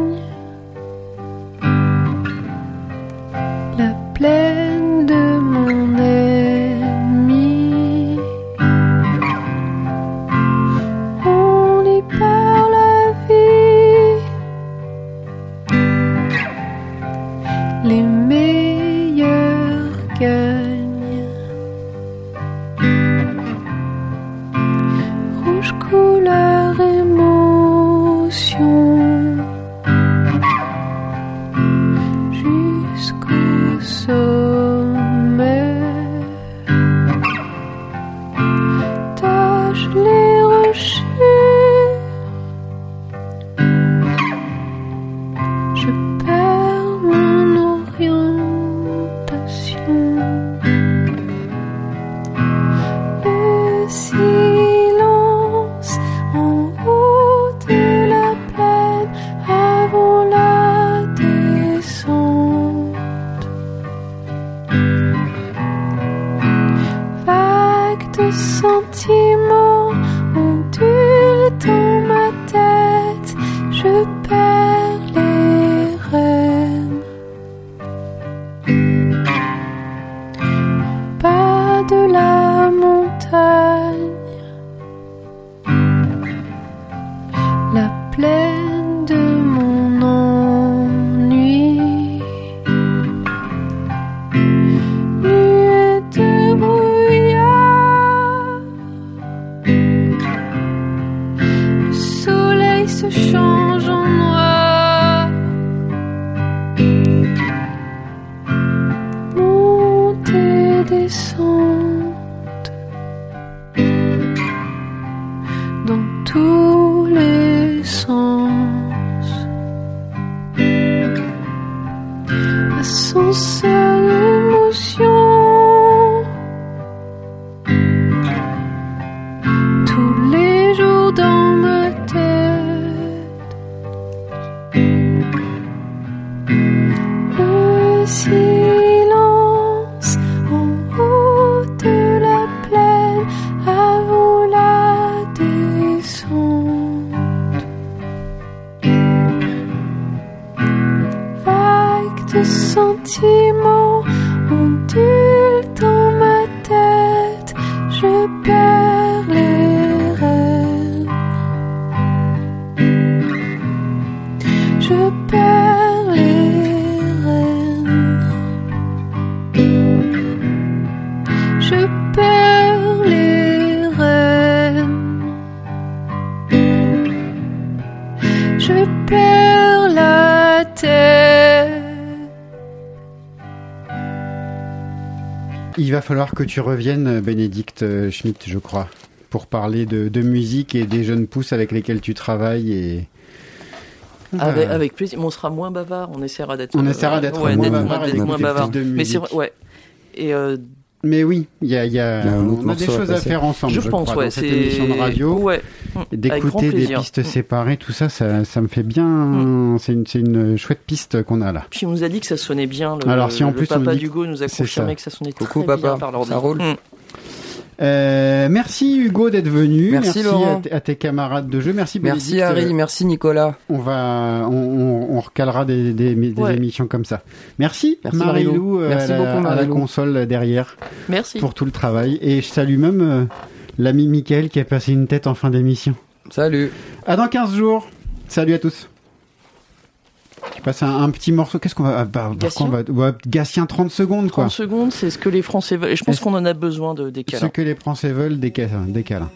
falloir que tu reviennes, Bénédicte euh, Schmitt, je crois, pour parler de, de musique et des jeunes pousses avec lesquels tu travailles et. Avec, Ah. avec plaisir. Mais on sera moins bavard. On essaiera d'être. On essaiera d'être ouais, moins d'être bavard moins bavard. de Mais c'est ouais. Et euh, Mais oui, il y a, il y a- Il y a un autre on a des à choses à faire ensemble, je, je, pense, crois, ouais, dans cette émission de radio. Ouais. Grand D'écouter des pistes séparées, tout ça, ça, ça me fait bien. C'est une, c'est une chouette piste qu'on a là. Puis on nous a dit que ça sonnait bien. Le, Alors, si en le plus on papa nous dit d'Hugo nous a confirmé ça. que ça sonnait Coucou, très papa. bien par l'ordi. Ça roule. Mm. Euh, merci Hugo d'être venu. Merci, Laurent. à, à tes camarades de jeu. Merci Merci Bénédicte. Harry, merci Nicolas. On va, on, on, on recalera des, des, des Ouais. émissions comme ça. Merci, Merci, Marilou, Marilou. euh, Merci à, la, beaucoup, à la console derrière Merci. pour tout le travail. Et je salue même euh, l'ami Mickaël qui a passé une tête en fin d'émission. Salut. À dans 15 jours. Salut à tous. Je passe un, un petit morceau. Qu'est-ce qu'on va, ah, bah, par Gatien quoi on va, ouais, Gatien 30 secondes quoi. 30 secondes, c'est ce que les Français veulent. Et je pense qu'on en a besoin de des Ce câlins. que les Français veulent, des câlins. Des câlins.